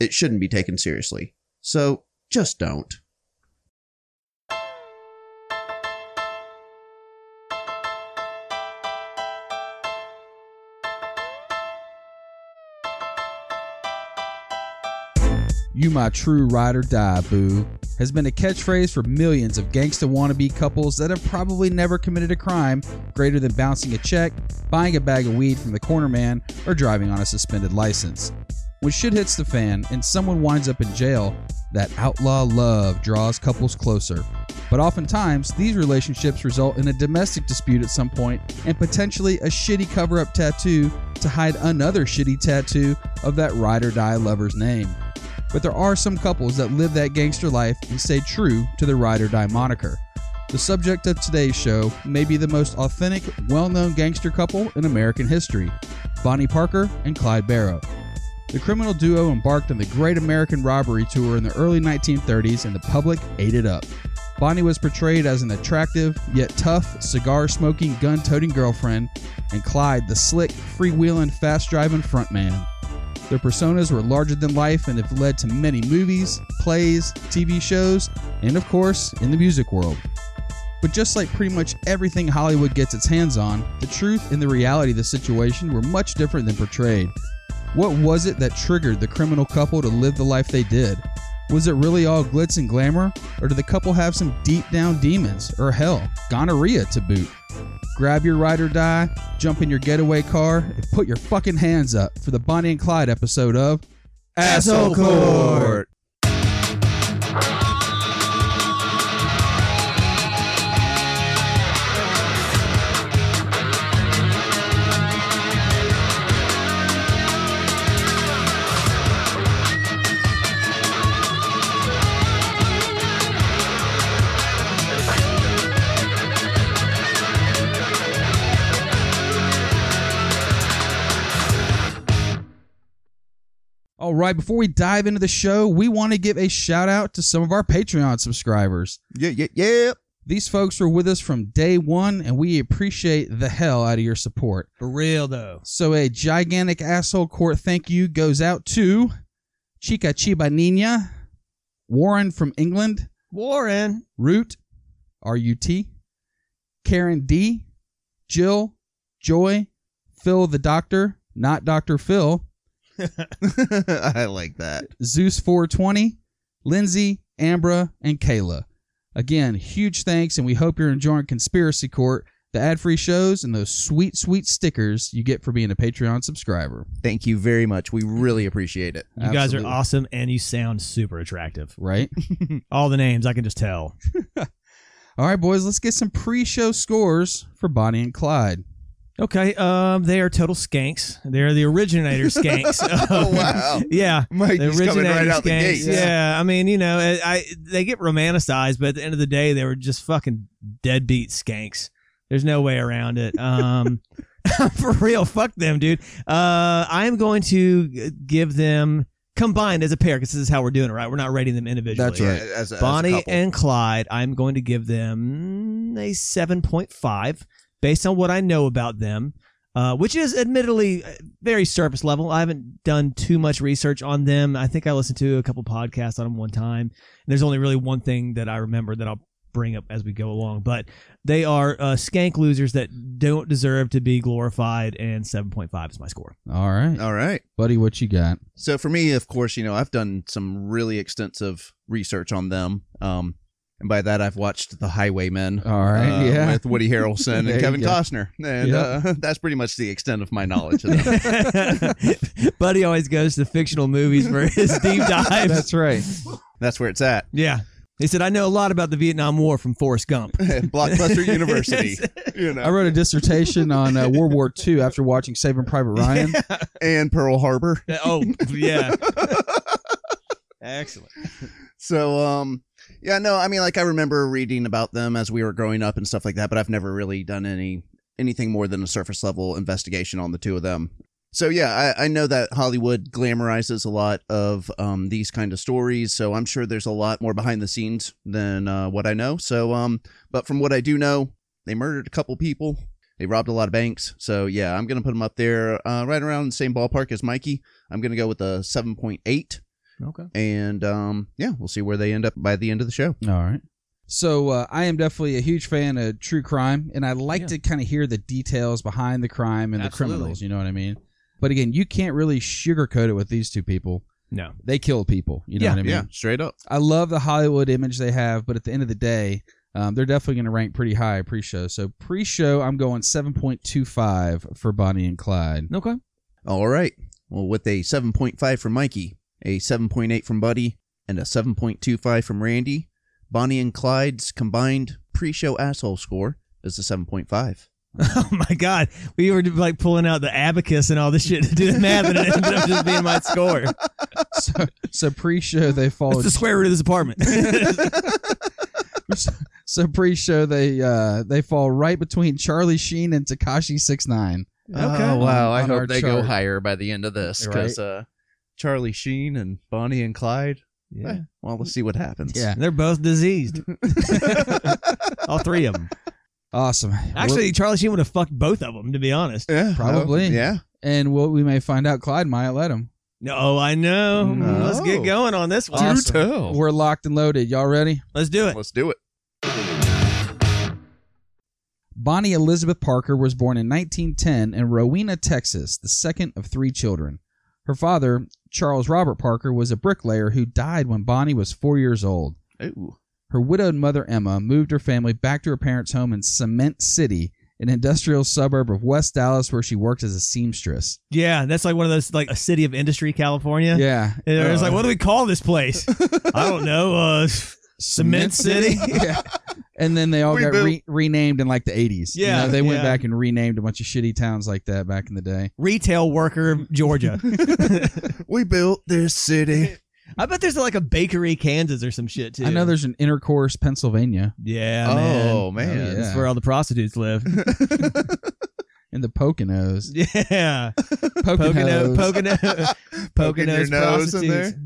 It shouldn't be taken seriously. So just don't. You my true ride or die, boo, has been a catchphrase for millions of gangsta wannabe couples that have probably never committed a crime greater than bouncing a check, buying a bag of weed from the corner man, or driving on a suspended license. When shit hits the fan and someone winds up in jail, that outlaw love draws couples closer. But oftentimes, these relationships result in a domestic dispute at some point and potentially a shitty cover up tattoo to hide another shitty tattoo of that ride or die lover's name. But there are some couples that live that gangster life and stay true to their ride or die moniker. The subject of today's show may be the most authentic, well known gangster couple in American history Bonnie Parker and Clyde Barrow. The criminal duo embarked on the Great American Robbery Tour in the early 1930s and the public ate it up. Bonnie was portrayed as an attractive, yet tough, cigar smoking, gun toting girlfriend, and Clyde the slick, freewheeling, fast driving frontman. Their personas were larger than life and have led to many movies, plays, TV shows, and of course, in the music world. But just like pretty much everything Hollywood gets its hands on, the truth and the reality of the situation were much different than portrayed. What was it that triggered the criminal couple to live the life they did? Was it really all glitz and glamour, or did the couple have some deep down demons, or hell, gonorrhea to boot? Grab your ride or die, jump in your getaway car, and put your fucking hands up for the Bonnie and Clyde episode of Asshole Court. All right, before we dive into the show, we want to give a shout out to some of our Patreon subscribers. Yeah, yeah, yeah. These folks were with us from day one, and we appreciate the hell out of your support. For real, though. So, a gigantic asshole court thank you goes out to Chica Chiba Nina, Warren from England, Warren. Root, R U T, Karen D, Jill, Joy, Phil the Doctor, not Dr. Phil, I like that. Zeus 420, Lindsay, Ambra, and Kayla. Again, huge thanks, and we hope you're enjoying Conspiracy Court, the ad free shows, and those sweet, sweet stickers you get for being a Patreon subscriber. Thank you very much. We really appreciate it. You guys are Absolutely. awesome and you sound super attractive. Right? All the names, I can just tell. All right, boys, let's get some pre show scores for Bonnie and Clyde. Okay, um, they are total skanks. They're the originator skanks. Oh, wow. yeah, Mike, the right originator out the skanks. gate. Yeah. I mean, you know, I, I they get romanticized, but at the end of the day, they were just fucking deadbeat skanks. There's no way around it. Um, for real, fuck them, dude. Uh, I am going to give them combined as a pair because this is how we're doing it, right? We're not rating them individually. That's right. As, as Bonnie and Clyde, I'm going to give them a 7.5 based on what I know about them, uh, which is admittedly uh, very surface level. I haven't done too much research on them. I think I listened to a couple podcasts on them one time. And there's only really one thing that I remember that I'll bring up as we go along. But they are uh, skank losers that don't deserve to be glorified, and 7.5 is my score. All right. All right. Buddy, what you got? So for me, of course, you know, I've done some really extensive research on them. Um, and by that, I've watched The Highwaymen. All right, uh, yeah. With Woody Harrelson and Kevin. Costner. And Yep. uh, that's pretty much the extent of my knowledge of them. Buddy always goes to fictional movies for his deep dives. That's right. that's where it's at. Yeah. He said, I know a lot about the Vietnam War from Forrest Gump. Blockbuster University. You know, I wrote a dissertation on uh, World War II after watching Saving Private Ryan. and Pearl Harbor. oh, yeah. Excellent. So, um, yeah, no, I mean, like I remember reading about them as we were growing up and stuff like that, but I've never really done any anything more than a surface level investigation on the two of them. So yeah, I, I know that Hollywood glamorizes a lot of um, these kind of stories, so I'm sure there's a lot more behind the scenes than uh, what I know. So, um, but from what I do know, they murdered a couple people, they robbed a lot of banks. So yeah, I'm gonna put them up there, uh, right around the same ballpark as Mikey. I'm gonna go with a seven point eight Okay. and um, yeah, we'll see where they end up by the end of the show. All right. So uh, I am definitely a huge fan of true crime, and I like Yeah. to kind of hear the details behind the crime and Absolutely. the criminals. You know what I mean? But again, you can't really sugarcoat it with these two people. No. They killed people. You know Yeah, what I mean? Yeah, straight up. I love the Hollywood image they have, but at the end of the day, um, they're definitely going to rank pretty high pre-show. So pre-show, I'm going 7.25 for Bonnie and Clyde. Okay. All right. Well, with a 7.5 for Mikey, a 7.8 from Buddy, and a 7.25 from Randy, Bonnie and Clyde's combined pre-show asshole score is a 7.5. Oh my god, we were like pulling out the abacus and all this shit to do the math, and it ended up just being my score. so, so pre-show they fall. What's the square root of this apartment? so pre-show they uh, they fall right between Charlie Sheen and Tekashi Six Nine. Okay. Oh, wow. I On hope they go higher by the end of this because uh, Charlie Sheen and Bonnie and Clyde. yeah. eh, well, let's see what happens. Yeah, They're both diseased. all three of them. awesome. Actually, Charlie Sheen would have fucked both of them, to be honest. Yeah, Probably. oh, yeah. and what we may find out, Clyde might let him. No, I know. No. Let's get going on this one. Awesome. We're locked and loaded. Y'all ready? Let's do it. Let's do it. Bonnie Elizabeth Parker was born in 1910 in Rowena, Texas, the second of three children. Her father, Charles Robert Parker, was a bricklayer who died when Bonnie was four years old. Ooh. Her widowed mother, Emma, moved her family back to her parents' home in Cement City, an industrial suburb of West Dallas where she worked as a seamstress. Yeah, that's like one of those, like a city of industry, California. Yeah. And it was Uh. like, what do we call this place? I don't know. Uh, Cement City. yeah. And then they all We got built- re- renamed in like the 80s. You Yeah, know, they went yeah. back and renamed a bunch of shitty towns like that back in the day. Retail worker, Georgia. We built this city. I bet there's like a bakery, Kansas, or some shit too. I know there's an intercourse, Pennsylvania, Yeah, oh man. man. Oh, yeah. That's where all the prostitutes live. in the Poconos. yeah. Poconos. Pocono, Pocono, Poking Poconos nose in prostitutes.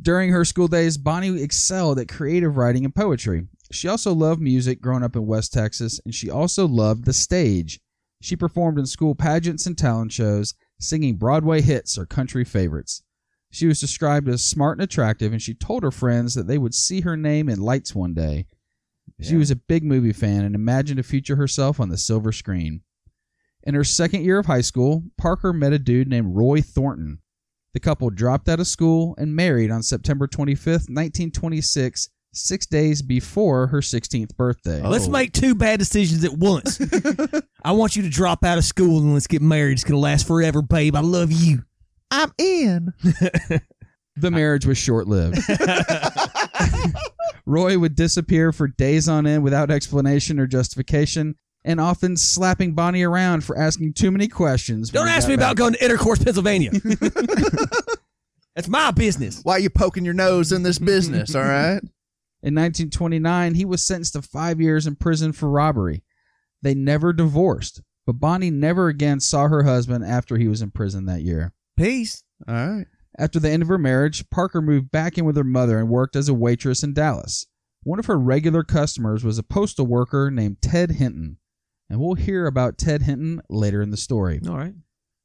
During her school days, Bonnie excelled at creative writing and poetry. She also loved music growing up in West Texas, and she also loved the stage. She performed in school pageants and talent shows, singing Broadway hits or country favorites. She was described as smart and attractive, and she told her friends that they would see her name in lights one day. She was a big movie fan and imagined a future herself on the silver screen. In her second year of high school, Parker met a dude named Roy Thornton. The couple dropped out of school and married on September 25th, 1926, six days before her 16th birthday. Oh. Let's make two bad decisions at once. I want you to drop out of school and let's get married. It's gonna last forever, babe. I love you. I'm in. The marriage was short lived. Roy would disappear for days on end without explanation or justification, and often slapping Bonnie around for asking too many questions. Don't ask got me about going to Intercourse, Pennsylvania. That's my business. Why are you poking your nose in this business? All right. In 1929, he was sentenced to five years in prison for robbery. They never divorced, but Bonnie never again saw her husband after he was in prison that year. Peace. All right. After the end of her marriage, Parker moved back in with her mother and worked as a waitress in Dallas. One of her regular customers was a postal worker named Ted Hinton, and we'll hear about Ted Hinton later in the story. All right.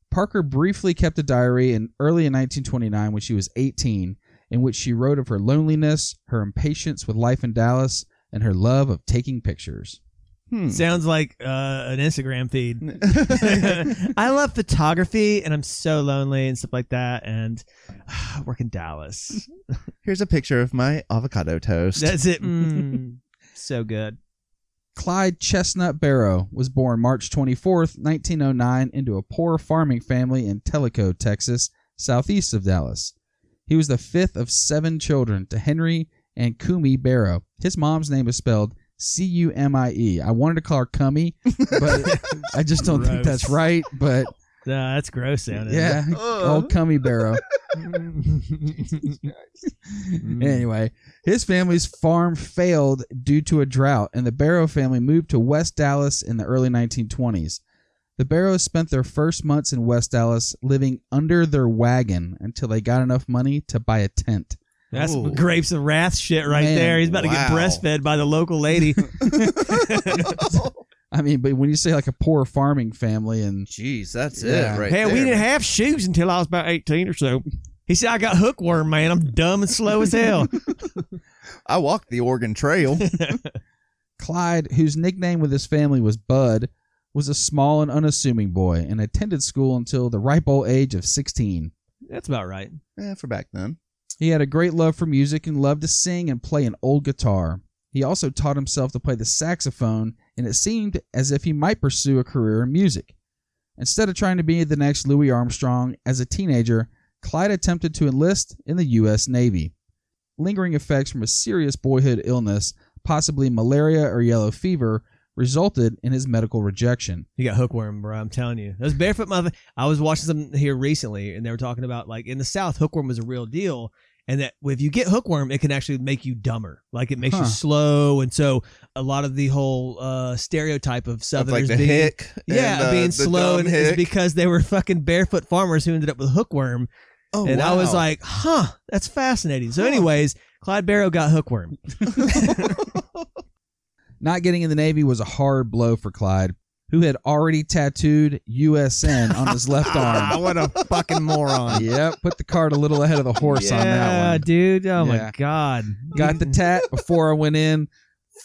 Parker briefly kept a diary in early in 1929 when she was 18, in which she wrote of her loneliness, her impatience with life in Dallas, and her love of taking pictures. Hmm. Sounds like uh, an Instagram feed. I love photography and I'm so lonely and stuff like that. And I work in Dallas. Here's a picture of my avocado toast. That's it. Mm, so good. Clyde Chestnut Barrow was born March 24th, 1909, into a poor farming family in Telico, Texas, southeast of Dallas. He was the fifth of seven children to Henry and Cumie Barrow. His mom's name is spelled C U M I E. I wanted to call her Cummy, but I just don't think Gross. that's right. But Nah, that's gross sounding. Yeah, uh-huh. old cummy barrow. Anyway, his family's farm failed due to a drought, and the Barrow family moved to West Dallas in the early 1920s. The Barrows spent their first months in West Dallas living under their wagon until they got enough money to buy a tent. That's Ooh. grapes of wrath shit right Man, there. He's about to get breastfed by the local lady. I mean, but when you say like a poor farming family and Jeez, that's Yeah. it right Hell, we didn't have shoes until I was about 18 or so. He said, I got hookworm, man. I'm dumb and slow as hell. I walked the Oregon Trail. Clyde, whose nickname with his family was Bud, was a small and unassuming boy and attended school until the ripe old age of 16. That's about right. yeah, for back then. He had a great love for music and loved to sing and play an old guitar. He also taught himself to play the saxophone, and it seemed as if he might pursue a career in music. Instead of trying to be the next Louis Armstrong, as a teenager, Clyde attempted to enlist in the U.S. Navy. Lingering effects from a serious boyhood illness, possibly malaria or yellow fever, resulted in his medical rejection. He got hookworm, bro. I'm telling you. Those barefoot mother. I was watching some here recently, and they were talking about like in the South, hookworm was a real deal, and that if you get hookworm, it can actually make you dumber. Like it makes Huh. you slow, and so a lot of the whole uh, stereotype of Of Southerners like the being hick. yeah and, uh, being the slow, and it's hick. because they were fucking barefoot farmers who ended up with hookworm. oh, and I was like, huh, that's fascinating. So, Huh. anyways, Clyde Barrow got hookworm. Not getting in the Navy was a hard blow for Clyde, who had already tattooed USN on his left arm. what a fucking moron. yep, put the cart a little ahead of the horse yeah, on that one. dude. Oh Yeah. my god. Got the tat before I went in.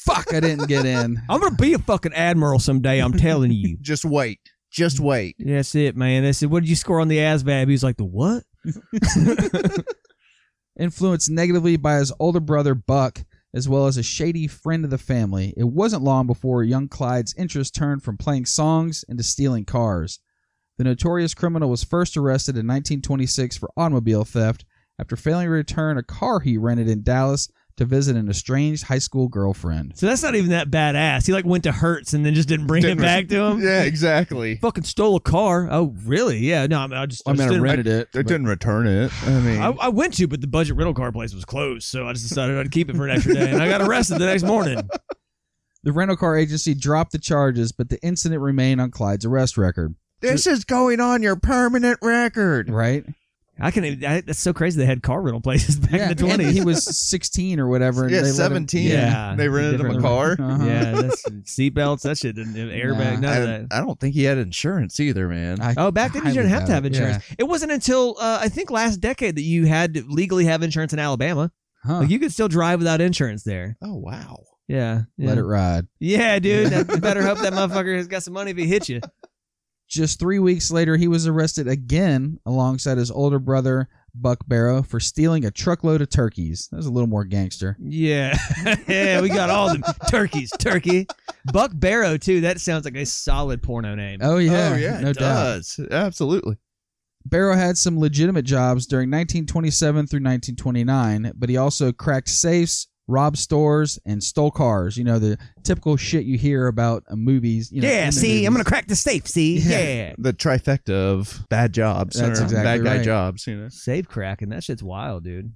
Fuck, I didn't get in. I'm gonna be a fucking admiral someday. I'm telling you. just wait. Just wait. That's it, man. They said, "What did you score on the ASVAB?" He was like, "The what?" Influenced negatively by his older brother Buck, as well as a shady friend of the family, it wasn't long before young Clyde's interest turned from playing songs into stealing cars. The notorious criminal was first arrested in 1926 for automobile theft after failing to return a car he rented in Dallas to visit an estranged high school girlfriend. So that's not even that badass. He like went to Hertz and then just didn't bring Didn't it back to him. Yeah, exactly. Fucking stole a car. Oh, really? Yeah. No, I, mean, I just. I mean, I didn't- rented it. They didn't return it. I mean, I, I went to, but the budget rental car place was closed, so I just decided I'd keep it for an extra day, and I got arrested the next morning. The rental car agency dropped the charges, but the incident remained on Clyde's arrest record. this is going on your permanent record. Right? I can. I, that's so crazy. They had car rental places back in the and twenties. he was 16 or whatever. And Yeah, they let him- seventeen. Yeah. they rented him a car. Uh-huh. Yeah, that's seatbelts. That shit didn't airbag. Nah. None of I, that. I don't think he had insurance either, man. I Oh, back then you didn't have to doubt have it. insurance. It wasn't until uh, I think last decade that you had to legally have insurance in Alabama. Huh. Like you could still drive without insurance there. oh wow. Yeah, yeah. Let it ride. Yeah, dude. You better hope that motherfucker has got some money if he hits you. Just three weeks later, he was arrested again alongside his older brother, Buck Barrow, for stealing a truckload of turkeys. That was a little more gangster. Yeah, yeah. We got all the turkeys. Turkey, Buck Barrow too. That sounds like a solid porno name. Oh, yeah. oh yeah, no it doubt. does. Absolutely. Barrow had some legitimate jobs during 1927 through 1929, but he also cracked safes, robbed stores, and stole cars. You know, the typical shit you hear about uh, movies. You know, yeah. in the See, I'm gonna crack the safe. See, Yeah. yeah. The trifecta of bad jobs. That's or exactly bad guy right. jobs. You know. Safe cracking. That shit's wild, dude.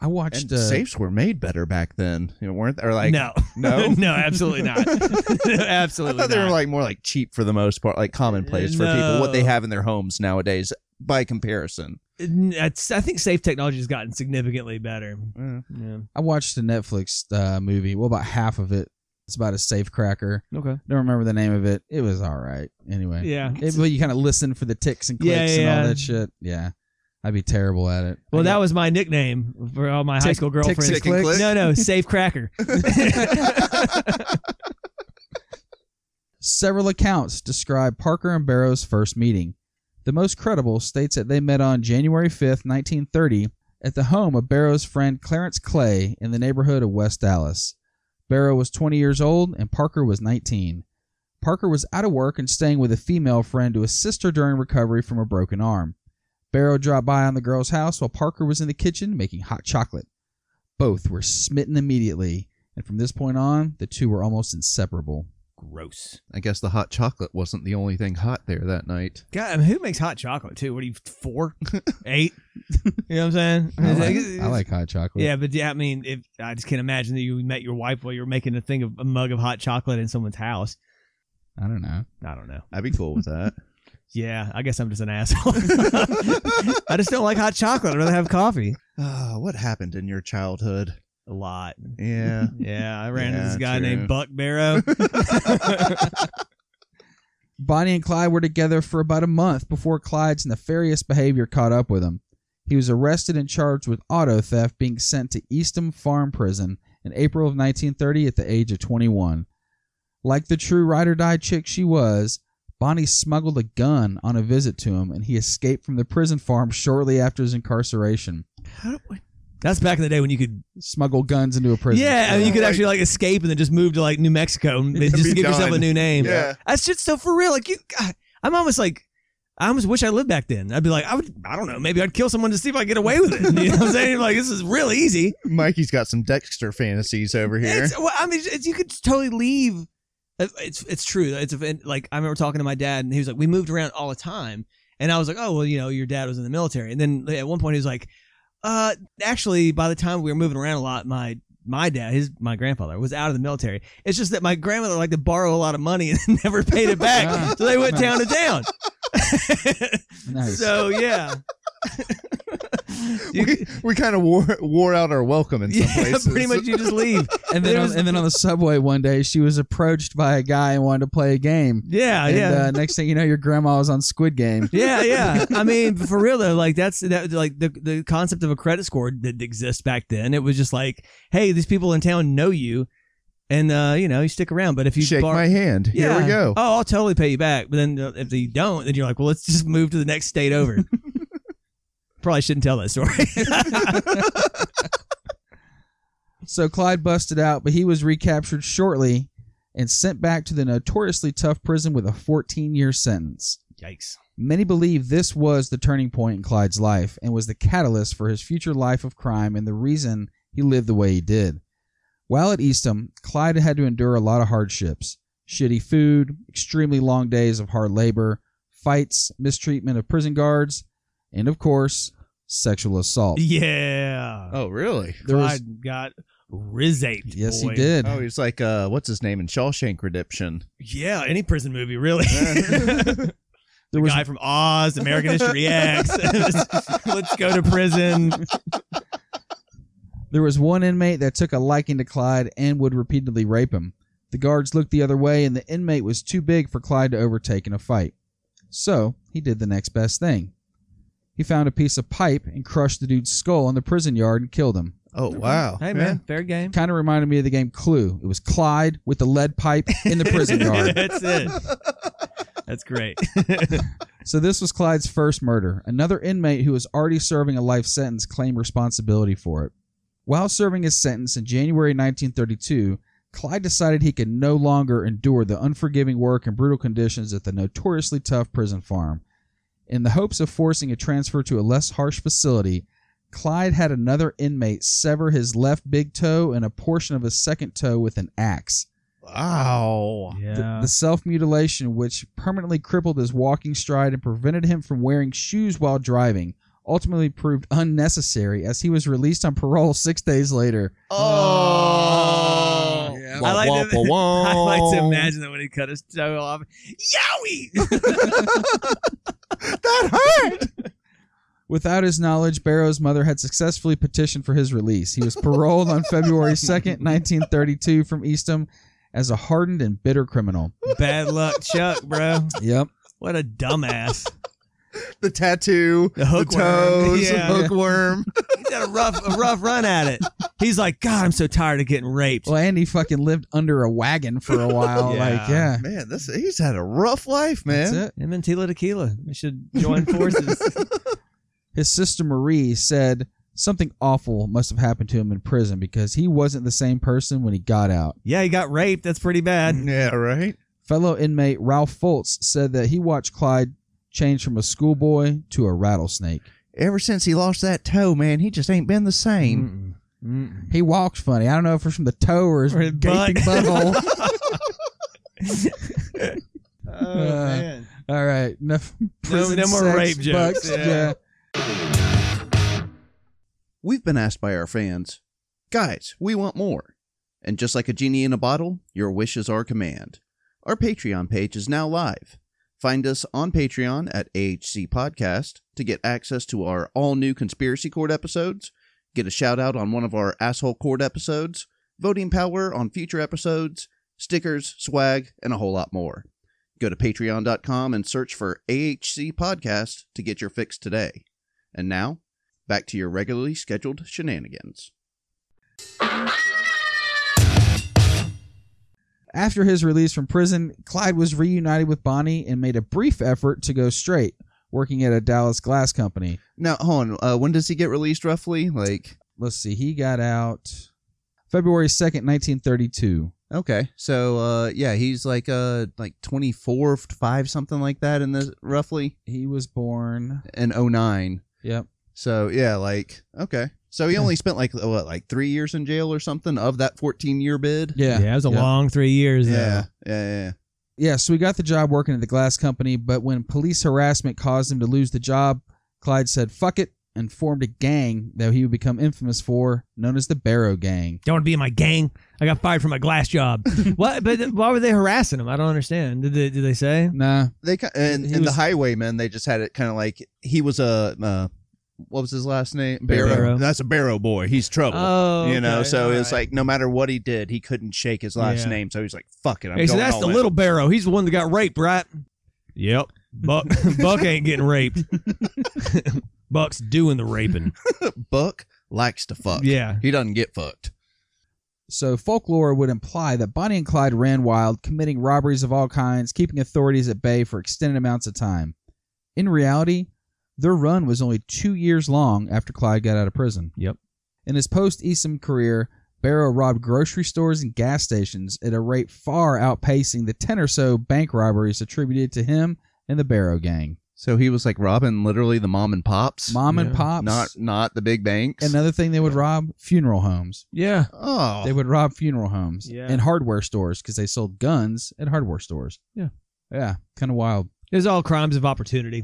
I watched. And uh, safes were made better back then, you know, weren't they? Or like no, no? no, absolutely not. I absolutely thought they were like more like cheap for the most part, like commonplace for people. What they have in their homes nowadays, by comparison. It's, I think safe technology has gotten significantly better. Eh. Yeah. I watched a Netflix uh, movie. Well, about half of it. It's about a safe cracker. Okay. Don't remember the name of it. It was all right. Anyway. Yeah. It, but you kind of listen for the ticks and Yeah, clicks and yeah. all that shit. Yeah. I'd be terrible at it. Well, that was my nickname for all my high school girlfriends. and Tick and clicks? click? No, no, safe cracker. Several accounts describe Parker and Barrow's first meeting. The most credible states that they met on January 5th, 1930, at the home of Barrow's friend Clarence Clay in the neighborhood of West Dallas. Barrow was 20 years old and Parker was 19. Parker was out of work and staying with a female friend to assist her during recovery from a broken arm. Barrow dropped by on the girl's house while Parker was in the kitchen making hot chocolate. Both were smitten immediately, and from this point on, the two were almost inseparable. Gross. I guess the hot chocolate wasn't the only thing hot there that night. God, I mean, who makes hot chocolate too? What are you four, eight? You know what I'm saying? I like, It's- I like hot chocolate. Yeah, but yeah, I mean, if I just can't imagine that you met your wife while you were making a thing of a mug of hot chocolate in someone's house. I don't know. I don't know. I'd be cool with that. Yeah, I guess I'm just an asshole. I just don't like hot chocolate. I'd rather have coffee. Ah, what happened in your childhood? A lot. Yeah. Yeah, I ran into Yeah, this guy true. named Buck Barrow. Bonnie and Clyde were together for about a month before Clyde's nefarious behavior caught up with him. He was arrested and charged with auto theft, being sent to Eastham Farm Prison in April of 1930 at the age of 21. Like the true ride or die chick she was, Bonnie smuggled a gun on a visit to him, and he escaped from the prison farm shortly after his incarceration. That's back in the day when you could, Smuggle guns into a prison. yeah, I mean, you could Like- actually like escape and then just move to like New Mexico and just be give yourself a done. new name. Yeah. That's just so for real. Like you, God, I'm almost like, I almost wish I lived back then. I'd be like, I would, I don't know, maybe I'd kill someone to see if I get away with it. You know what I'm saying? Like this is real easy. Mikey's got some Dexter fantasies over here. It's, well, I mean, it's, you could totally leave. It's it's true. It's a, like I remember talking to my dad, and he was like, "We moved around all the time," and I was like, "Oh, well, you know, your dad was in the military." And then at one point, he was like, "Uh, actually, by the time we were moving around a lot, my my dad, his my grandfather, was out of the military. It's just that my grandmother liked to borrow a lot of money and never paid it back, Ah. so they went town to town." Nice. So yeah. You- we we kind of wore wore out our welcome in some yeah, places. pretty much you just leave. and then, on, and then on the subway one day, she was approached by a guy and wanted to play a game. Yeah, and yeah. uh, next thing you know, your grandma was on Squid Game. Yeah, yeah. I mean, for real though, like that's that like the the concept of a credit score didn't exist back then. It was just like, hey, these people in town know you, and uh, you know, you stick around. But if you Shake bar- my hand. Here we go. Oh, I'll totally pay you back. But then uh, if you don't, then you're like, well, let's just move to the next state over. Probably shouldn't tell that story. So Clyde busted out, but he was recaptured shortly and sent back to the notoriously tough prison with a 14 year sentence. Yikes. Many believe this was the turning point in Clyde's life and was the catalyst for his future life of crime and the reason he lived the way he did. While at Eastham, Clyde had to endure a lot of hardships shitty food, extremely long days of hard labor, fights, mistreatment of prison guards, and of course, sexual assault. Yeah. Oh, really? There was- Clyde got rizaped. yes, boy. he did. Oh, he's like uh, what's his name in Shawshank Redemption? Yeah, any prison movie, really. There the was guy from Oz, American History X. Let's go to prison. There was one inmate that took a liking to Clyde and would repeatedly rape him. The guards looked the other way, and the inmate was too big for Clyde to overtake in a fight. So, he did the next best thing. He found a piece of pipe and crushed the dude's skull in the prison yard and killed him. Oh, wow. Hey, man, fair game. Kind of reminded me of the game Clue. It was Clyde with the lead pipe in the prison yard. That's it. That's great. So, this was Clyde's first murder. Another inmate who was already serving a life sentence claimed responsibility for it. While serving his sentence in January 1932, Clyde decided he could no longer endure the unforgiving work and brutal conditions at the notoriously tough prison farm. In the hopes of forcing a transfer to a less harsh facility, Clyde had another inmate sever his left big toe and a portion of his second toe with an axe. Wow. The- Yeah. The, self mutilation, which permanently crippled his walking stride and prevented him from wearing shoes while driving, ultimately proved unnecessary as he was released on parole six days later. Oh. oh. Yeah. I like, Wah, to, wah, wah, I like to imagine that when he cut his toe off. Yowie! that hurt. Without his knowledge, Barrow's mother had successfully petitioned for his release. He was paroled on February 2nd, 1932, from Eastham as a hardened and bitter criminal. Bad luck, Chuck, bro. Yep. What a dumbass. The tattoo, The hookworm. toes, Yeah. hookworm. He's had a rough, a rough run at it. He's like, God, I'm so tired of getting raped. Well, and he fucking lived under a wagon for a while. Yeah. Like, yeah. Man, this he's had a rough life, man. That's it. Him and Tila Tequila. They should join forces. His sister Marie said something awful must have happened to him in prison because he wasn't the same person when he got out. yeah, he got raped. That's pretty bad. Yeah, right. Fellow inmate Ralph Fults said that he watched Clyde change from a schoolboy to a rattlesnake. Ever since he lost that toe, man, he just ain't been the same. Mm-mm. Mm-mm. He walks funny. I don't know if it's from the toe or his Or his butt. gaping butthole. oh Uh, man. All right, enough. No, prison no more sex rape jokes. Yeah. yeah. We've been asked by our fans, guys, we want more. And just like a genie in a bottle, your wish is our command. Our Patreon page is now live. Find us on Patreon at AHC Podcast to get access to our all new Conspiracy Court episodes, get a shout out on one of our Asshole Court episodes, voting power on future episodes, stickers, swag, and a whole lot more. Go to patreon.com and search for AHC Podcast to get your fix today. And now, back to your regularly scheduled shenanigans. After his release from prison, Clyde was reunited with Bonnie and made a brief effort to go straight, working at a Dallas glass company. Now, hold on. Uh, when does he get released roughly? Like, Let's see, he got out February 2nd, 1932. okay. So, uh, yeah, he's like, uh, like 24, 5, something like that in this, roughly, He was born. in 09. Yep. So, yeah, like, okay. So he only spent like, what, like three years in jail or something of that 14 year bid? Yeah. Yeah, it was a Yep. long three years. Yeah. though. Yeah. Yeah. Yeah, so he got the job working at the glass company, but when police harassment caused him to lose the job, Clyde said, fuck it, and formed a gang that he would become infamous for, known as the Barrow Gang. Don't want to be in my gang. I got fired from my glass job. what? But why were they harassing him? I don't understand. Did they? Did they say? Nah, They, ki- and, He and the was- highwaymen, they just had it kind of like, he was a, uh, what was his last name? Barrow. That's a Barrow boy. He's trouble. Oh, you know okay, so all it's right. like no matter what he did he couldn't shake his last Yeah. name so he's like fuck it I'm Hey, so that's all the in. little Barrow. He's the one that got raped, right? Yep. Buck Buck ain't getting raped. Buck's doing the raping. buck likes to fuck Yeah. he doesn't get fucked So folklore would imply that Bonnie and Clyde ran wild, committing robberies of all kinds, keeping authorities at bay for extended amounts of time. In reality, their run was only two years long after Clyde got out of prison. Yep. In his post Eastham career, Barrow robbed grocery stores and gas stations at a rate far outpacing the 10 or so bank robberies attributed to him and the Barrow gang. so he was like robbing literally the mom and pops Mom and Yeah. pops. not not the big banks Another thing they would rob funeral homes. Yeah. oh They would rob funeral homes Yeah. and hardware stores because they sold guns at hardware stores. Yeah. Yeah. Kind of wild. It was all crimes of opportunity.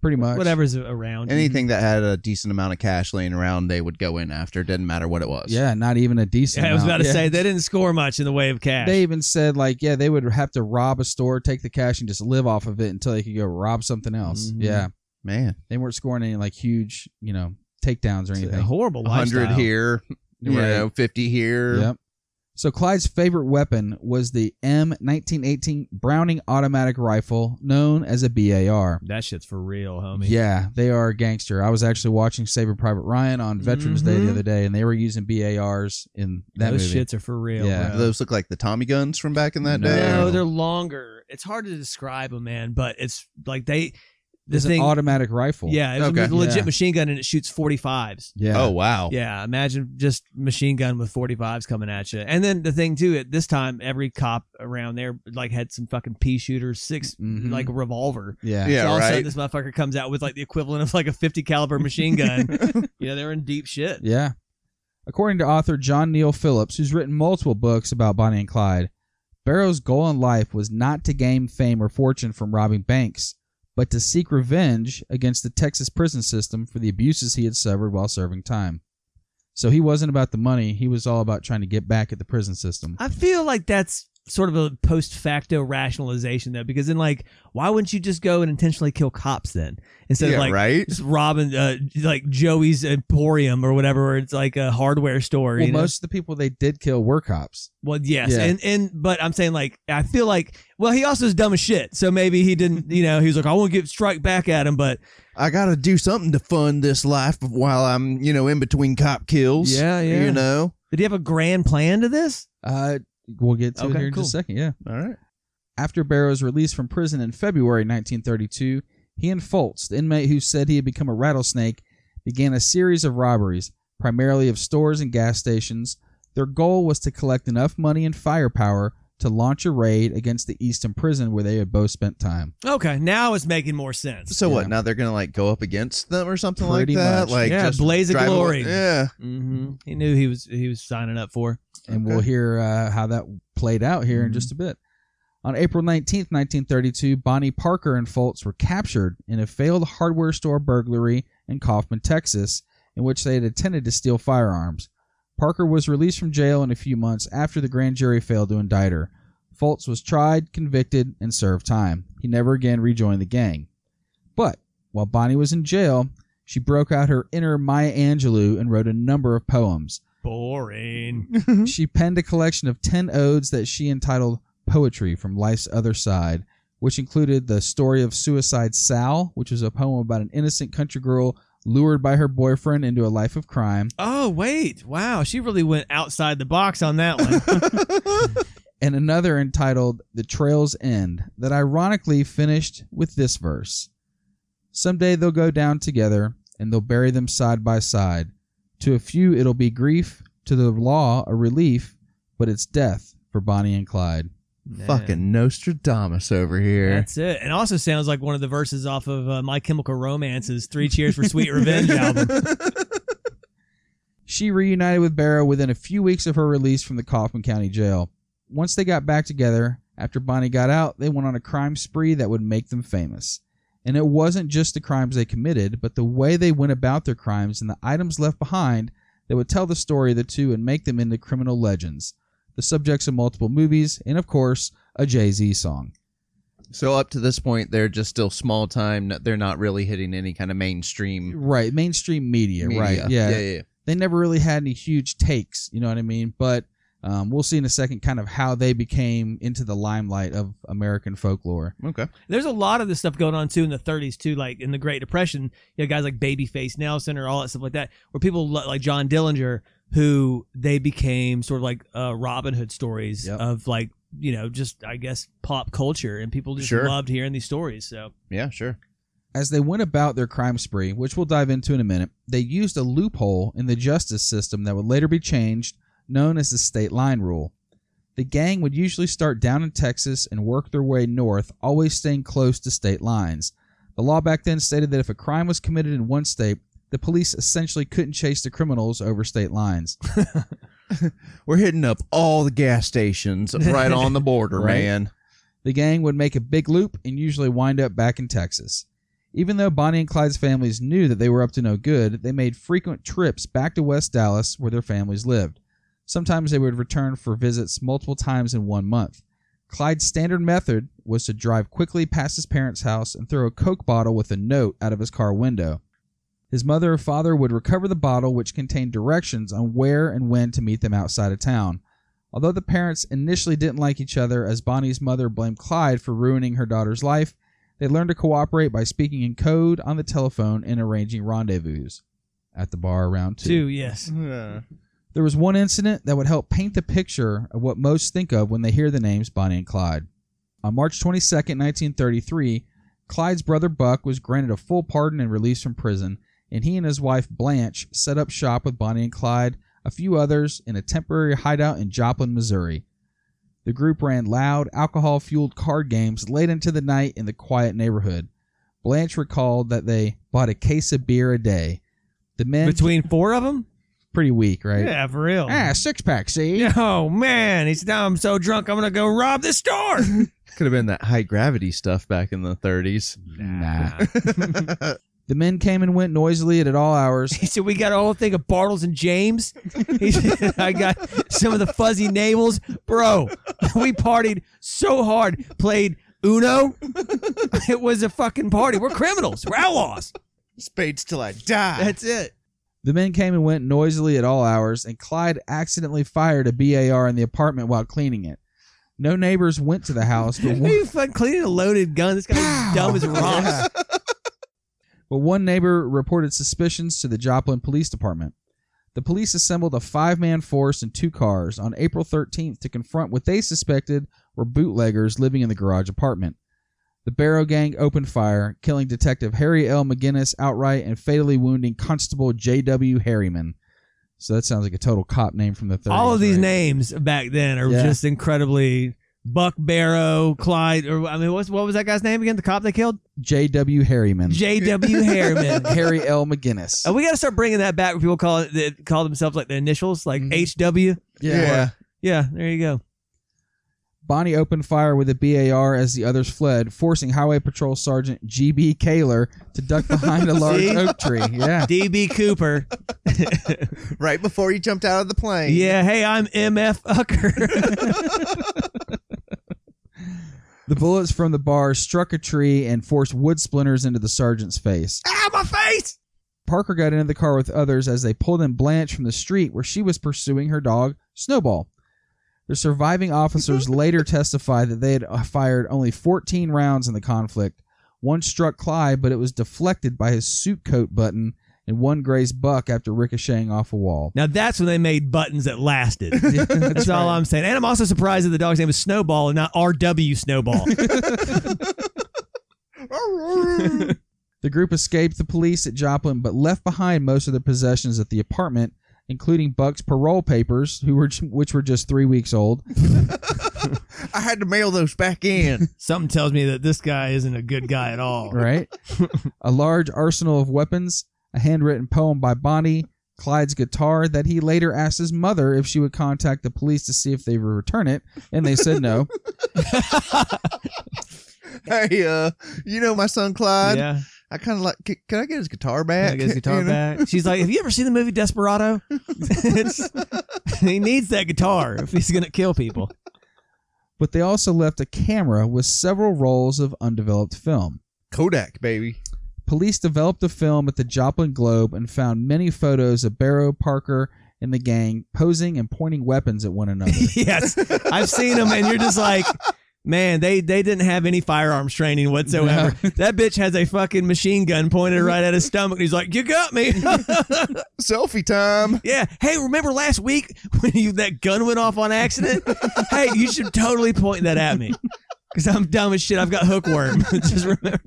Pretty much. Whatever's around. anything that had a decent amount of cash laying around they would go in after didn't matter what it was Yeah, not even a decent. Yeah, I was about amount. to Yeah. say they didn't score much in the way of cash. They even said like, yeah, they would have to rob a store, take the cash, and just live off of it until they could go rob something else. Mhm. Yeah, man they weren't scoring any like huge, you know, takedowns or It's a anything. horrible 100 lifestyle. here you know 50 here Yep. So Clyde's favorite weapon was the M1918 Browning automatic rifle, known as a BAR. That shit's for real, homie. Yeah, they are a gangster. I was actually watching Saving Private Ryan on Veterans Day the mm-hmm. other day, and they were using BARs in that Those movie. shits are for real. Yeah. bro. those look like the tommy guns from back in that No. day No, they're longer. It's hard to describe them, man. But it's like they. The It's thing, an automatic rifle. yeah, it was Okay. a legit Yeah. machine gun, and it shoots 45s. Yeah. oh wow Yeah, imagine just machine gun with 45s coming at you. And then the thing too, at this time, every cop around there like had some fucking pea shooters, 6 Mhm. like a revolver. Yeah. Yeah, so all of a sudden, right. this motherfucker comes out with like the equivalent of like a 50 caliber machine gun. you know, they're in deep shit. Yeah. According to author John Neal Phillips, who's written multiple books about Bonnie and Clyde, Barrow's goal in life was not to gain fame or fortune from robbing banks, but to seek revenge against the Texas prison system for the abuses he had suffered while serving time. So he wasn't about the money, he was all about trying to get back at the prison system. I feel like that's sort of a post facto rationalization though, because then like, why wouldn't you just go and intentionally kill cops then instead yeah of like right just robbing uh, like Joey's Emporium or whatever, where it's like a hardware store? Well, you know? most of the people they did kill were cops. Well, yes, Yeah. and and but I'm saying like I feel like well he also is dumb as shit, so maybe he didn't you know he was like I won't get strike back at him, but I gotta do something to fund this life while I'm, you know, in between cop kills. Yeah, yeah. You know. did he have a grand plan to this? Uh, we'll get to it here in cool. just a second. Yeah. All right. After Barrow's release from prison in February 1932, he and Fults, the inmate who said he had become a rattlesnake, began a series of robberies, primarily of stores and gas stations. Their goal was to collect enough money and firepower to launch a raid against the Eastham prison where they had both spent time. Okay, now it's making more sense. So Yeah. what? Now they're gonna like go up against them or something Pretty like that. much. Like Yeah, just blaze of drive away- glory. Yeah. hmm He knew he was he was signing up for. And Okay. we'll hear uh, how that played out here in Mhm. just a bit. On April 19, 1932, Bonnie Parker and Fults were captured in a failed hardware store burglary in Kaufman, Texas, in which they had intended to steal firearms. Parker was released from jail in a few months after the grand jury failed to indict her. Fults was tried, convicted, and served time. He never again rejoined the gang. But while Bonnie was in jail, she broke out her inner Maya Angelou and wrote a number of poems. Boring. she penned a collection of 10 odes that she entitled Poetry from Life's Other Side, which included the story of Suicide Sal, which was a poem about an innocent country girl lured by her boyfriend into a life of crime, Oh wait, wow, she really went outside the box on that one. and another entitled The Trail's End, that ironically finished with this verse Someday they'll go down together, and they'll bury them side by side. To a few it'll be grief, to the law a relief, but it's death for Bonnie and Clyde. Fucking Nostradamus over here. That's it. And also sounds like one of the verses off of uh, My Chemical Romance's Three Cheers for Sweet Revenge album. She reunited with Barrow within a few weeks of her release from the Kaufman County Jail. Once they got back together, after Bonnie got out, they went on a crime spree that would make them famous. And it wasn't just the crimes they committed, but the way they went about their crimes and the items left behind that would tell the story of the two and make them into criminal legends. The subjects of multiple movies, and of course, a Jay Z song. So up to this point, they're just still small time. They're not really hitting any kind of mainstream Right, mainstream media, media. right? Yeah. yeah, yeah. they never really had any huge takes, you know what I mean? But um, we'll see in a second kind of how they became into the limelight of American folklore. Okay. There's a lot of this stuff going on too in the 30s too, like in the Great Depression. You know, guys like Babyface Nelson or all that stuff like that, where people like John Dillinger, who they became sort of like uh, Robin Hood stories Yep. of like you know just I guess pop culture, and people just Sure. loved hearing these stories. So Yeah, sure. As they went about their crime spree, which we'll dive into in a minute, they used a loophole in the justice system that would later be changed, known as the state line rule. The gang would usually start down in Texas and work their way north, always staying close to state lines. The law back then stated that if a crime was committed in one state, the police essentially couldn't chase the criminals over state lines. We're hitting up all the gas stations right on the border, Right. man. The gang would make a big loop and usually wind up back in Texas. Even though Bonnie and Clyde's families knew that they were up to no good, they made frequent trips back to West Dallas where their families lived. Sometimes they would return for visits multiple times in one month. Clyde's standard method was to drive quickly past his parents' house and throw a Coke bottle with a note out of his car window. His mother or father would recover the bottle, which contained directions on where and when to meet them outside of town. Although the parents initially didn't like each other, as Bonnie's mother blamed Clyde for ruining her daughter's life, they learned to cooperate by speaking in code on the telephone and arranging rendezvous at the bar around two. two, yes, There was one incident that would help paint the picture of what most think of when they hear the names Bonnie and Clyde. On March 22, 1933, Clyde's brother Buck was granted a full pardon and released from prison, and he and his wife Blanche set up shop with Bonnie and Clyde, a few others, in a temporary hideout in Joplin, Missouri. The group ran loud, alcohol fueled card games late into the night in the quiet neighborhood. Blanche recalled that they bought a case of beer a day. The men between four of them. pretty weak, right? Yeah, for real. Ah, six pack, see? Oh man, he's now I'm so drunk I'm gonna go rob the store. Could have been that high gravity stuff back in the 30s. Nah. The men came and went noisily at all hours. He said, "We got a whole thing of Bartles and James." He said, "I got some of the fuzzy navels, bro. We partied so hard, played Uno. It was a fucking party. We're criminals. We're outlaws. Spades till I die. That's it." The men came and went noisily at all hours, and Clyde accidentally fired a BAR in the apartment while cleaning it. No neighbors went to the house, but Are one, you fucking cleaning a loaded gun? This guy's dumb as rocks. But one neighbor reported suspicions to the Joplin Police Department. The police assembled a five man force and two cars on April 13th to confront what they suspected were bootleggers living in the garage apartment. The Barrow Gang opened fire, killing Detective Harry L. McGinnis outright and fatally wounding Constable J.W. Harriman. So that sounds like a total cop name from the 30s. All of these right? names back then are Yeah. just incredibly. Buck Barrow, Clyde, or I mean, what's, what was that guy's name again? The cop they killed, J.W. Harriman. J.W. Harriman. Harry L. McGinnis. And we got to start bringing that back. When people call it, they call themselves like the initials, like Mhm. H.W. Yeah. Yeah, there you go. Bonnie opened fire with a BAR as the others fled, forcing Highway Patrol Sergeant G.B. Kaler to duck behind a large See? oak tree. Yeah. DB Cooper. Right before he jumped out of the plane. yeah, hey, I'm MF Ucker. The bullets from the bar struck a tree and forced wood splinters into the sergeant's face. ah, my face! Parker got into the car with others as they pulled in Blanche from the street where she was pursuing her dog, Snowball. The surviving officers later testified that they had uh, fired only 14 rounds in the conflict. One struck Clyde, but it was deflected by his suit coat button, and one grazed Buck after ricocheting off a wall. Now that's when they made buttons that lasted. That's all I'm saying. And I'm also surprised that the dog's name is Snowball and not R.W. Snowball. The group escaped the police at Joplin, but left behind most of their possessions at the apartment, including Buck's parole papers, who were which were just three weeks old. I had to mail those back in. Something tells me that this guy isn't a good guy at all. right? a large arsenal of weapons, a handwritten poem by Bonnie, Clyde's guitar that he later asked his mother if she would contact the police to see if they would return it, and they said no. hey, uh, you know my son Clyde. yeah. I kind of like. Can, can I get his guitar back? I get his guitar You know? back. She's like, "Have you ever seen the movie Desperado? it's, he needs that guitar if he's gonna kill people." But they also left a camera with several rolls of undeveloped film. Kodak, baby. Police developed the film at the Joplin Globe and found many photos of Barrow, Parker, and the gang posing and pointing weapons at one another. yes, I've seen them, and you're just like, man, they they didn't have any firearms training whatsoever. That bitch has a fucking machine gun pointed right at his stomach. And he's like, "You got me." Selfie time. yeah. Hey, remember last week when you that gun went off on accident? hey, you should totally point that at me because I'm dumb as shit. I've got hookworm. just remember.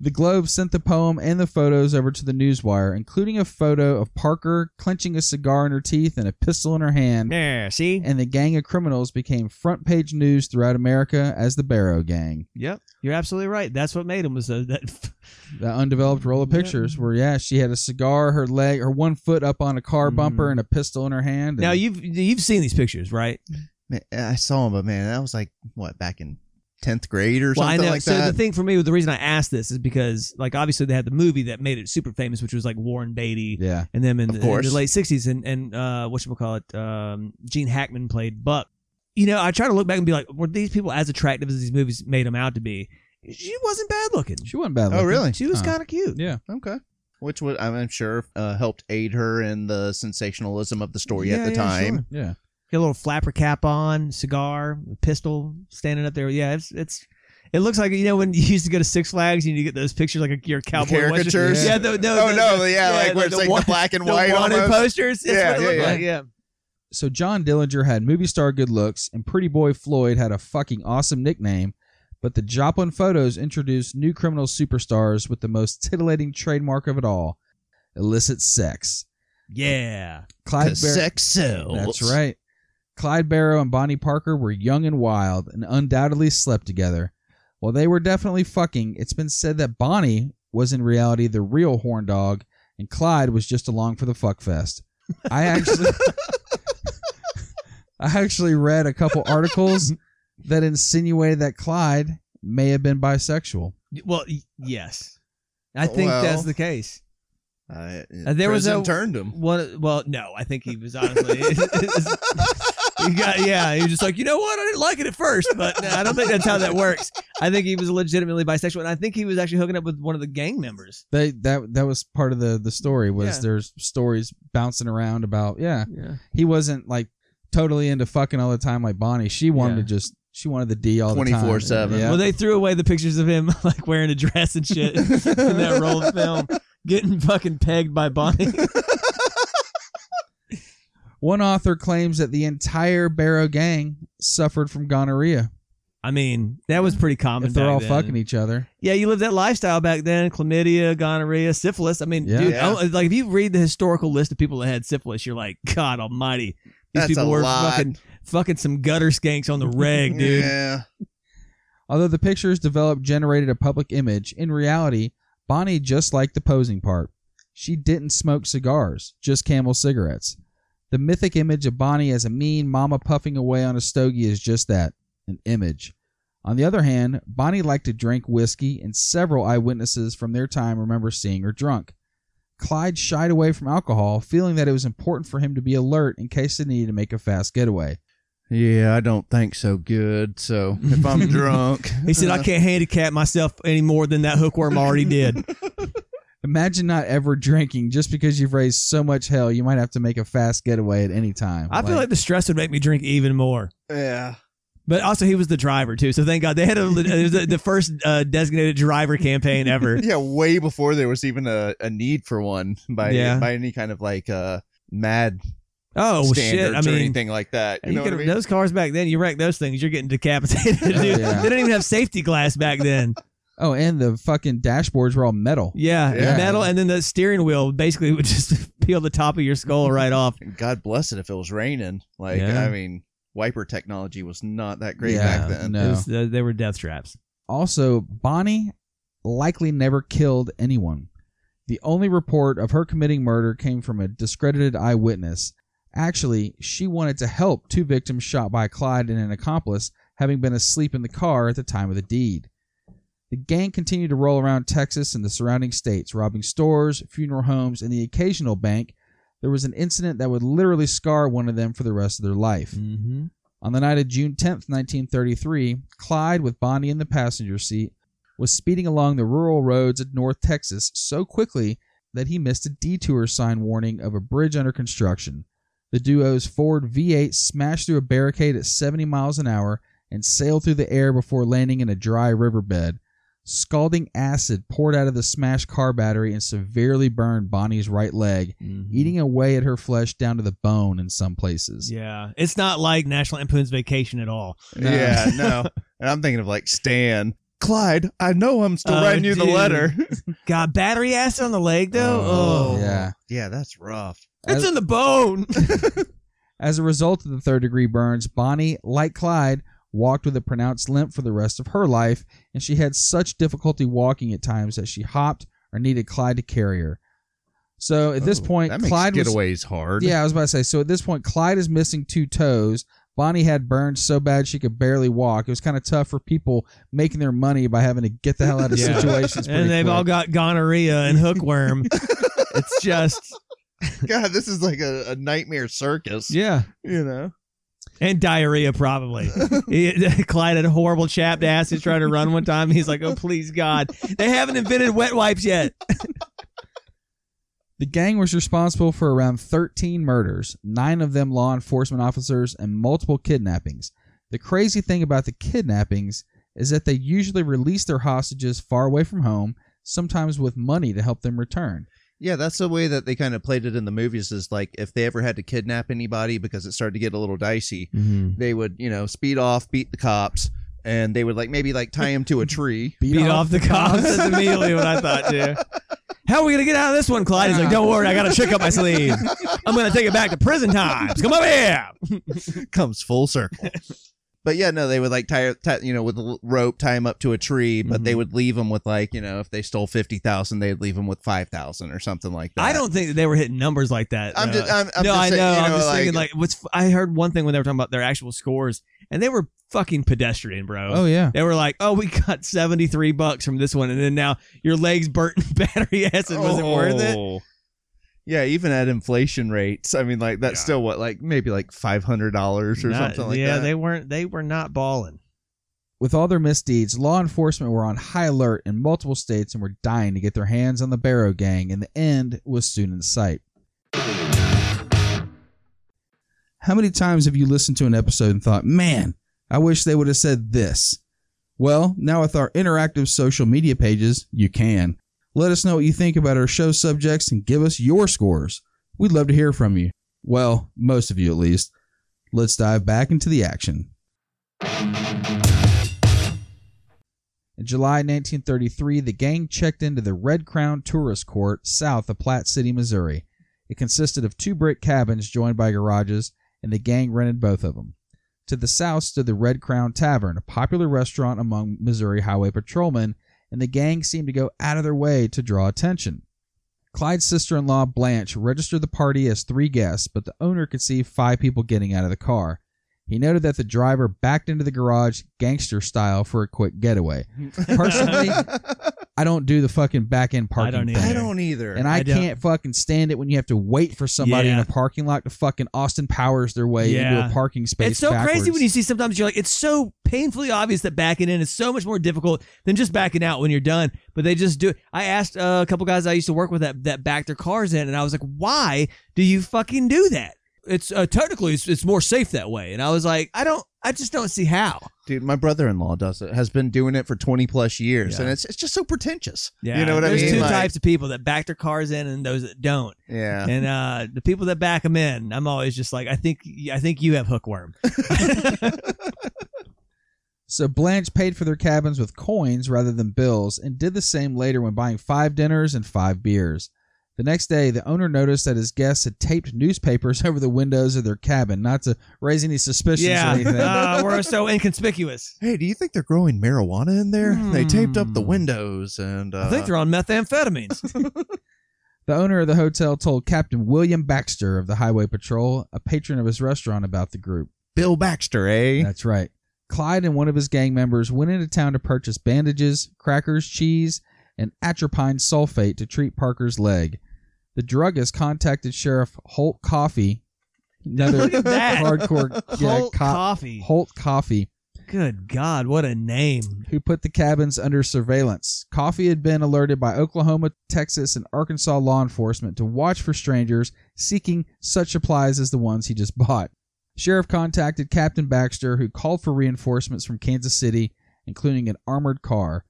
The Globe sent the poem and the photos over to the Newswire, including a photo of Parker clenching a cigar in her teeth and a pistol in her hand. Yeah. See. And the gang of criminals became front page news throughout America as the Barrow Gang. Yep. You're absolutely right. That's what made them was uh, that. The undeveloped roll of Yeah. pictures where, yeah, she had a cigar, her leg, her one foot up on a car bumper, Mhm. and a pistol in her hand. Now you've you've seen these pictures, right? Man, I saw him, but man, that was like what back in tenth grade or Well, I something know. like so that. the thing for me, the reason I asked this is because, like, obviously they had the movie that made it super famous, which was like Warren Beatty yeah. and them in, Of the, in the late '60s, and and uh, what you call it, um, Gene Hackman played Buck. You know, I try to look back and be like, were these people as attractive as these movies made them out to be? She wasn't bad looking. She wasn't bad looking. oh, really? She was Huh. kind of cute. Yeah. Okay. Which would I'm sure uh, helped aid her in the sensationalism of the story Yeah, at the yeah, time. sure. Yeah. Got a little flapper cap on, cigar, pistol standing up there. Yeah, it's it's. It looks like you know when you used to go to Six Flags and you get those pictures like a, your cowboy Western- caricatures? Yeah, the, no, Oh the- no, the- yeah, like where it's like one- the black and white wanted almost. posters. That's Yeah, what it yeah, yeah. like. Yeah. So John Dillinger had movie star good looks, and Pretty Boy Floyd had a fucking awesome nickname. But the Joplin photos introduced new criminal superstars with the most titillating trademark of it all: illicit sex. Yeah. Clyde Bar- sex sells. That's right. Clyde Barrow and Bonnie Parker were young and wild and undoubtedly slept together. While they were definitely fucking, it's been said that Bonnie was in reality the real horn dog and Clyde was just along for the fuck fest. I actually I actually read a couple articles that insinuated that Clyde may have been bisexual. Well, yes. I think Well- that's the case. Uh, there was prison a- turned him. One, well, no, I think he was honestly. he got, yeah, he was just like, you know what? I didn't like it at first, but no, I don't think that's how that works. I think he was legitimately bisexual, and I think he was actually hooking up with one of the gang members. They that that was part of the the story was Yeah. there's stories bouncing around about yeah Yeah. he wasn't like totally into fucking all the time like Bonnie. She wanted Yeah. to just she wanted the D all the time. 24/7. Yeah. Well, they threw away the pictures of him like wearing a dress and shit in that roll film, getting fucking pegged by Bonnie. One author claims that the entire Barrow gang suffered from gonorrhea I mean, that was pretty common. if they're back all then. fucking each other. Yeah, you lived that lifestyle back then. Chlamydia, gonorrhea, syphilis. I mean, Yeah. dude, Yeah. oh, like if you read the historical list of people that had syphilis, you're like, God Almighty, these That's people a were lot. fucking fucking some gutter skanks on the reg, dude. Yeah. Although the pictures developed generated a public image, in reality, Bonnie just liked the posing part. She didn't smoke cigars, just Camel cigarettes. The mythic image of Bonnie as a mean mama puffing away on a stogie is just that an image. On the other hand, Bonnie liked to drink whiskey, and several eyewitnesses from their time remember seeing her drunk. Clyde shied away from alcohol, feeling that it was important for him to be alert in case they needed to make a fast getaway. Yeah, I don't think so good. So if I'm drunk, He said, I can't handicap myself any more than that hookworm already did. Imagine not ever drinking just because you've raised so much hell you might have to make a fast getaway at any time. I feel like the stress would make me drink even more. Yeah. But also, he was the driver too, so thank God they had a, it was the the first uh, designated driver campaign ever. yeah, way before there was even a, a need for one by Yeah. by any kind of like uh mad Oh standards shit! I or mean, anything like that. You you know what I could- mean? those cars back then, you wreck those things, you're getting decapitated. Dude. Yeah. They didn't even have safety glass back then. Oh, and the fucking dashboards were all metal. Yeah, Yeah. metal, and then the steering wheel basically would just peel the top of your skull right off. And God bless it if it was raining. Like Yeah. I mean, wiper technology was not that great Yeah, back then. no. Was, uh, they were death traps. Also, Bonnie likely never killed anyone. The only report of her committing murder came from a discredited eyewitness. Actually, she wanted to help two victims shot by Clyde and an accomplice, having been asleep in the car at the time of the deed. The gang continued to roll around Texas and the surrounding states, robbing stores, funeral homes, and the occasional bank. There was an incident that would literally scar one of them for the rest of their life. Mm-hmm. On the night of June 10th, 1933, Clyde, with Bonnie in the passenger seat, was speeding along the rural roads of North Texas so quickly that he missed a detour sign warning of a bridge under construction. The duo's Ford V8 smashed through a barricade at 70 miles an hour and sailed through the air before landing in a dry riverbed. Scalding acid poured out of the smashed car battery and severely burned Bonnie's right leg, mm-hmm. eating away at her flesh down to the bone in some places. Yeah, it's not like National Lampoon's Vacation at all. Yeah, no. And I'm thinking of like Stan. Clyde, I know I'm still Oh, writing you the letter. Got battery acid on the leg though. Oh. Oh, Yeah. yeah, that's rough. it's in the bone. As a result of the third degree burns, Bonnie, like Clyde, walked with a pronounced limp for the rest of her life, and she had such difficulty walking at times that she hopped or needed Clyde to carry her. So at this Oh, point, that makes Clyde was getaways hard. yeah, I was about to say. So at this point, Clyde is missing two toes. Bonnie had burns so bad she could barely walk. It was kind of tough for people making their money by having to get the hell out of Yeah. situations. and they've all got gonorrhea and hookworm. it's just God, this is like a, a nightmare circus. yeah. You know? And diarrhea, probably. He- Clyde had a horrible chapped ass. He's trying to run one time. He's like, "Oh, please, God, they haven't invented wet wipes yet." The gang was responsible for around 13 murders, nine of them law enforcement officers, and multiple kidnappings. The crazy thing about the kidnappings is that they usually release their hostages far away from home, sometimes with money to help them return. Yeah, that's the way that they kind of played it in the movies is like if they ever had to kidnap anybody because it started to get a little dicey, mm-hmm. they would, you know, speed off, beat the cops, and they would like maybe like tie him to a tree. Beat, off, the cops. That's immediately what I thought too. How are we gonna get out of this one, Clyde? He's like, "Don't worry, I got a trick up my sleeve. I'm gonna take it back to prison times. Come over here." Comes full circle. But yeah, no, they would like tie, tie you know, with a l- rope, tie him up to a tree. But they Mhm. would leave him with like, you know, if they stole fifty thousand, they'd leave him with five thousand or something like that. I don't think that they were hitting numbers like that. I'm uh, just, I'm, I'm no, just I know. saying, you I'm just like, thinking like what's. I heard one thing when they were talking about their actual scores, and they were fucking pedestrian, bro. Oh, yeah. They were like, "Oh, we got seventy three bucks from this one, and then now your legs burnt in battery acid. Was it worth it?" Yeah, even at inflation rates, I mean, like that's Yeah. still what, like maybe like five hundred dollars or Not- something like yeah, that. Yeah, they weren't. They were not balling. With all their misdeeds, law enforcement were on high alert in multiple states and were dying to get their hands on the Barrow Gang, and the end was soon in sight. How many times have you listened to an episode and thought, man, I wish they would have said this? Well, now with our interactive social media pages, you can. Let us know what you think about our show subjects and give us your scores. We'd love to hear from you. Well, most of you at least. Let's dive back into the action. In July 1933, the gang checked into the Red Crown Tourist Court south of Platte City, Missouri. It consisted of two brick cabins joined by garages, and the gang rented both of them. To the south stood the Red Crown Tavern, a popular restaurant among Missouri highway patrolmen, and the gang seemed to go out of their way to draw attention. Clyde's sister in law, Blanche, registered the party as three guests, but the owner could see five people getting out of the car. He noted that the driver backed into the garage gangster style for a quick getaway. Personally, I don't do the fucking back end parking. don't thing. either. I don't either. And I, I can't fucking stand it when you have to wait for somebody in a parking lot to fucking Austin Powers their way into Yeah. a parking space. It's so crazy backwards. when you see sometimes you're like, it's so painfully obvious that backing in is so much more difficult than just backing out when you're done. But they just do it. I asked uh, a couple guys I used to work with that that backed their cars in, and I was like, why do you fucking do that? It's uh, technically it's, it's more safe that way, and I was like, I don't, I just don't see how. Dude, my brother-in-law does it. Has been doing it for 20 plus years, Yeah. and it's it's just so pretentious. Yeah, you know what There's I mean? two Like- types of people that back their cars in and those that don't. Yeah. And uh, the people that back them in, I'm always just like, I think, I think you have hookworm. So Blanche paid for their cabins with coins rather than bills and did the same later when buying five dinners and five beers. The next day, the owner noticed that his guests had taped newspapers over the windows of their cabin, not to raise any suspicions or anything. uh, we're so inconspicuous. Hey, do you think they're growing marijuana in there? They taped up the Hmm. windows and uh, I think they're on methamphetamines. The owner of the hotel told Captain William Baxter of the Highway Patrol, a patron of his restaurant, about the group. Bill Baxter, eh? That's right. Clyde and one of his gang members went into town to purchase bandages, crackers, cheese, and atropine sulfate to treat Parker's leg. The druggist contacted Sheriff Holt Coffey, another Look at that. hardcore yeah, Holt co- coffee. Holt Coffey, Good God, what a name! who put the cabins under surveillance. Coffey had been alerted by Oklahoma, Texas, and Arkansas law enforcement to watch for strangers seeking such supplies as the ones he just bought. Sheriff contacted Captain Baxter, who called for reinforcements from Kansas City, including an armored car.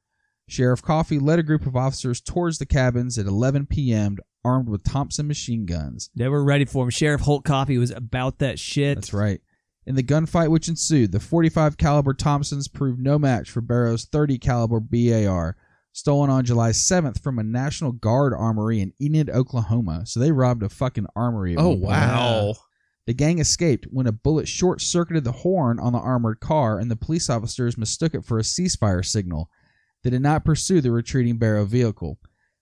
Sheriff Coffey led a group of officers towards the cabins at 11 p.m., armed with Thompson machine guns. They were ready for him. Sheriff Holt Coffey was about that shit. That's right. In the gunfight which ensued, the 45 caliber Thompsons proved no match for Barrow's 30 caliber BAR, stolen on July 7th from a National Guard armory in Enid, Oklahoma. So they robbed a fucking armory. Oh Oh one point. wow. The gang escaped when a bullet short circuited the horn on the armored car, and the police officers mistook it for a ceasefire signal. They did not pursue the retreating Barrow vehicle.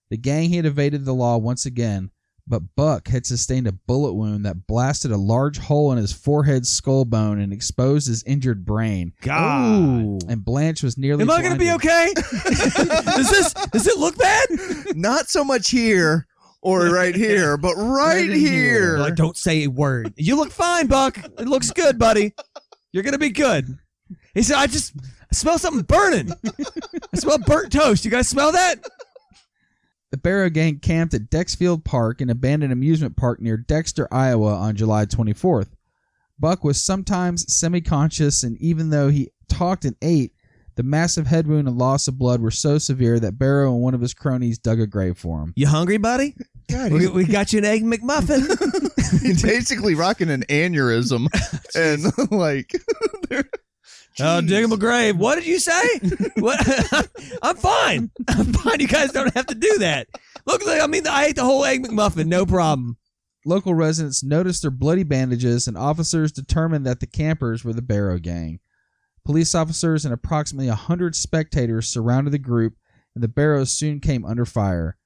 The gang had evaded the law once again, but Buck had sustained a bullet wound that blasted a large hole in his forehead skull bone and exposed his injured brain. God. And Blanche was nearly. Am I going to be okay? does this does it look bad? Not so much here or right here, but right, Right here. here. Like, don't say a word. You look fine, Buck. It looks good, buddy. You're gonna be good. He said, "I just I smell something burning. I smell burnt toast. You guys smell that?" The Barrow gang camped at Dexfield Park, an abandoned amusement park near Dexter, Iowa, on July 24th. Buck was sometimes semi conscious, and even though he talked and ate, the massive head wound and loss of blood were so severe that Barrow and one of his cronies dug a grave for him. You hungry, buddy? God, We, we got you an egg McMuffin. he's basically rocking an aneurysm and like Oh, dig him a grave. What did you say? what? I'm fine. I'm fine. You guys don't have to do that. Look, I mean, I ate the whole egg McMuffin. No problem. Local residents noticed their bloody bandages, and officers determined that the campers were the Barrow gang. Police officers and approximately a hundred spectators surrounded the group, and the Barrows soon came under fire.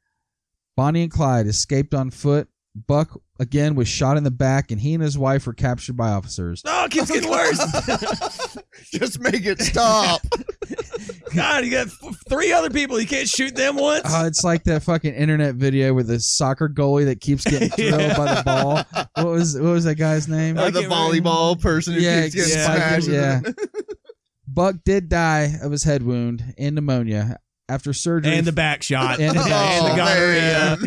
Bonnie and Clyde escaped on foot. Buck again was shot in the back, and he and his wife were captured by officers. Oh, it keeps getting worse. just make it stop. God, you got f- three other people. You can't shoot them once. Oh, it's like that fucking internet video with the soccer goalie that keeps getting drilled by the ball. What was what was that guy's name? Or the can't remember. volleyball person who Yeah, keeps getting yeah. smashed. yeah. Buck did die of his head wound and pneumonia after surgery. and the back shot. And- and the Oh, gonorrhea.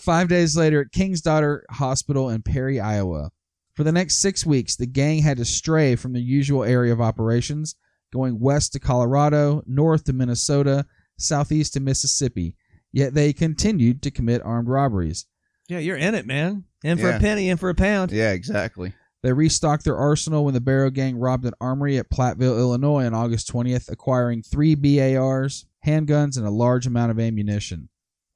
five days later at King's Daughter Hospital in Perry, Iowa. For the next six weeks, the gang had to stray from the usual area of operations, going west to Colorado, north to Minnesota, southeast to Mississippi. Yet they continued to commit armed robberies. Yeah, you're in it, man. In for Yeah. a penny, in for a pound. Yeah, exactly. They restocked their arsenal when the Barrow Gang robbed an armory at Platteville, Illinois on August 20th, acquiring three BARs, handguns, and a large amount of ammunition.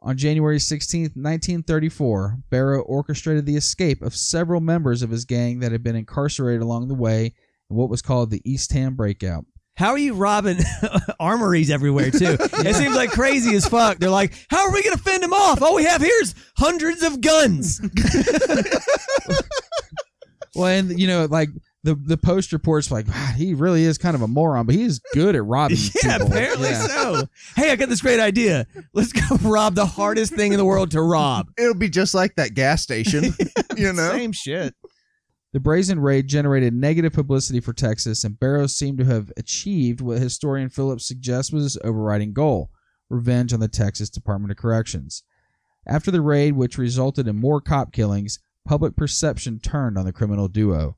On January 16th, 1934, Barrow orchestrated the escape of several members of his gang that had been incarcerated along the way in what was called the Eastham Breakout. How are you robbing armories everywhere too? It seems like crazy as fuck. They're like, how are we gonna fend them off? All we have here is hundreds of guns. Well, and you know, like the the post reports, like "Ah, he really is kind of a moron, but he's good at robbing. yeah, people." apparently Yeah. so. Hey, I got this great idea. Let's go rob the hardest thing in the world to rob. It'll be just like that gas station, you know. Same shit. The brazen raid generated negative publicity for Texas, and Barrows seemed to have achieved what historian Phillips suggests was his overriding goal revenge on the Texas Department of Corrections. After the raid, which resulted in more cop killings, public perception turned on the criminal duo.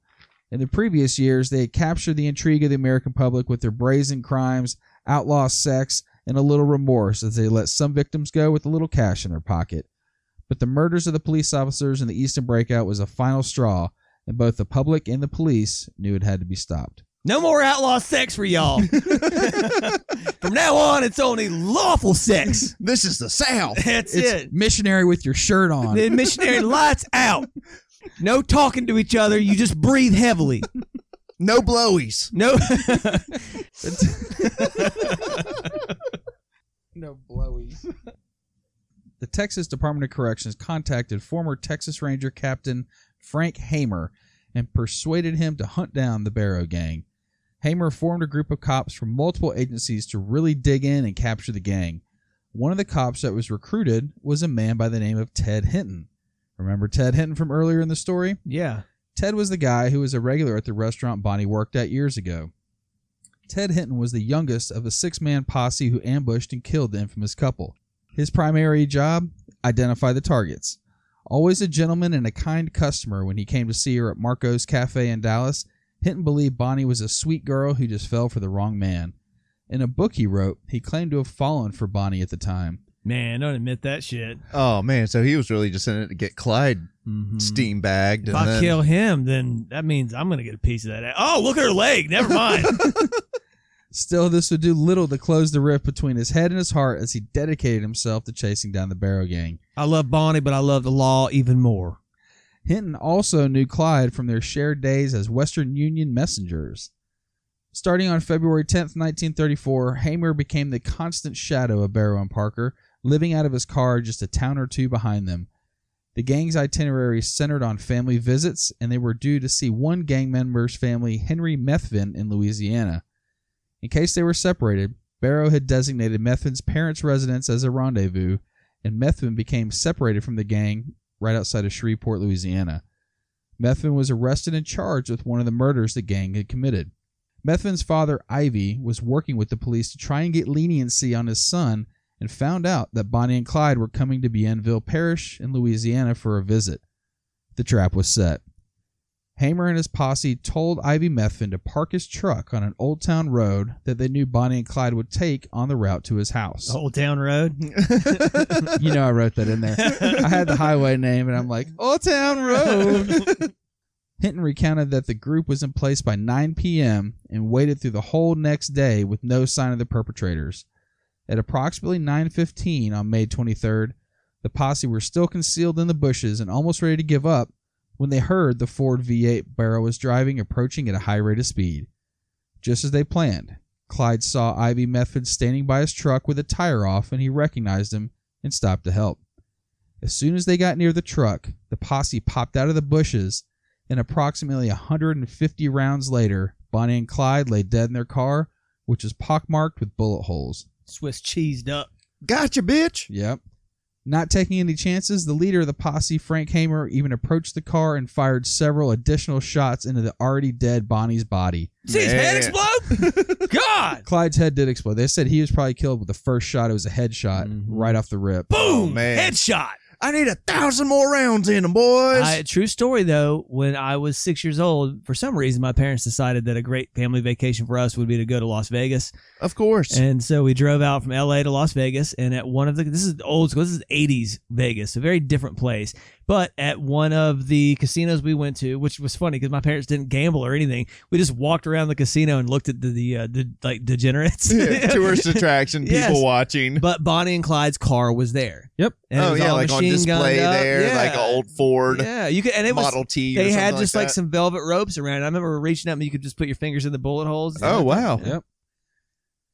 In the previous years, they had captured the intrigue of the American public with their brazen crimes, outlaw sex, and a little remorse as they let some victims go with a little cash in their pocket. But the murders of the police officers in the Eastham breakout was a final straw, and both the public and the police knew it had to be stopped. No more outlaw sex for y'all. From now on, it's only lawful sex. This is the South. That's It's it. missionary with your shirt on. The missionary lights out. No talking to each other. You just breathe heavily. No blowies. No. no blowies. the Texas Department of Corrections contacted former Texas Ranger Captain Frank Hamer and persuaded him to hunt down the Barrow Gang. Hamer formed a group of cops from multiple agencies to really dig in and capture the gang. One of the cops that was recruited was a man by the name of Ted Hinton. Remember Ted Hinton from earlier in the story? yeah. Ted was the guy who was a regular at the restaurant Bonnie worked at years ago. Ted Hinton was the youngest of a six man posse who ambushed and killed the infamous couple. His primary job? Identify the targets. Always a gentleman and a kind customer when he came to see her at Marco's Cafe in Dallas, Hinton believed Bonnie was a sweet girl who just fell for the wrong man. In a book he wrote, he claimed to have fallen for Bonnie at the time. Man, don't admit that shit. Oh man, so he was really just in it to get Clyde Mhm. steam bagged. If and I then, kill him, then that means I'm gonna get a piece of that. Oh, look at her leg. Never mind. Still, this would do little to close the rift between his head and his heart as he dedicated himself to chasing down the Barrow Gang. I love Bonnie, but I love the law even more. Hinton also knew Clyde from their shared days as Western Union messengers. Starting on February 10th, 1934, Hamer became the constant shadow of Barrow and Parker, living out of his car just a town or two behind them. The gang's itinerary centered on family visits, and they were due to see one gang member's family, Henry Methvin, in Louisiana. In case they were separated, Barrow had designated Methvin's parents' residence as a rendezvous, and Methvin became separated from the gang right outside of Shreveport, Louisiana. Methvin was arrested and charged with one of the murders the gang had committed. Methvin's father, Ivy, was working with the police to try and get leniency on his son and found out that Bonnie and Clyde were coming to Bienville Parish in Louisiana for a visit. The trap was set. Hamer and his posse told Ivy Methvin to park his truck on an old town road that they knew Bonnie and Clyde would take on the route to his house. Old Town Road. You know, I wrote that in there. I had the highway name, and I'm like, Old Town Road. Hinton recounted that the group was in place by 9 p.m. and waited through the whole next day with no sign of the perpetrators. At approximately 9:15 on May 23rd, the posse were still concealed in the bushes and almost ready to give up when they heard the Ford V8 Barrow was driving approaching at a high rate of speed. Just as they planned, Clyde saw Ivy Methvin standing by his truck with a tire off and he recognized him and stopped to help. As soon as they got near the truck, the posse popped out of the bushes, and approximately 150 rounds later, Bonnie and Clyde lay dead in their car, which was pockmarked with bullet holes. Swiss cheesed up. Gotcha, bitch. Yep. Not taking any chances, the leader of the posse, Frank Hamer, even approached the car and fired several additional shots into the already dead Bonnie's body. See his head explode? God. Clyde's head did explode. They said he was probably killed with the first shot. It was a headshot Mhm. right off the rip. Boom. Oh, man. Headshot. I need a thousand more rounds in them, boys. I, true story though, when I was six years old, for some reason my parents decided that a great family vacation for us would be to go to Las Vegas. of course. And so we drove out from LA to Las Vegas and at one of the this is old school, this is 80s Vegas, a very different place. But at one of the casinos we went to, which was funny because my parents didn't gamble or anything, we just walked around the casino and looked at the, the, uh, the like degenerates. Yeah, tourist attraction, people Yes. watching. but Bonnie and Clyde's car was there. Yep. And it oh was yeah, all like on display there, Yeah. like an old Ford Yeah, you could, and it was Model T. or they had just like, that. some velvet ropes around. I remember reaching up and you could just put your fingers in the bullet holes. Oh wow. Yep.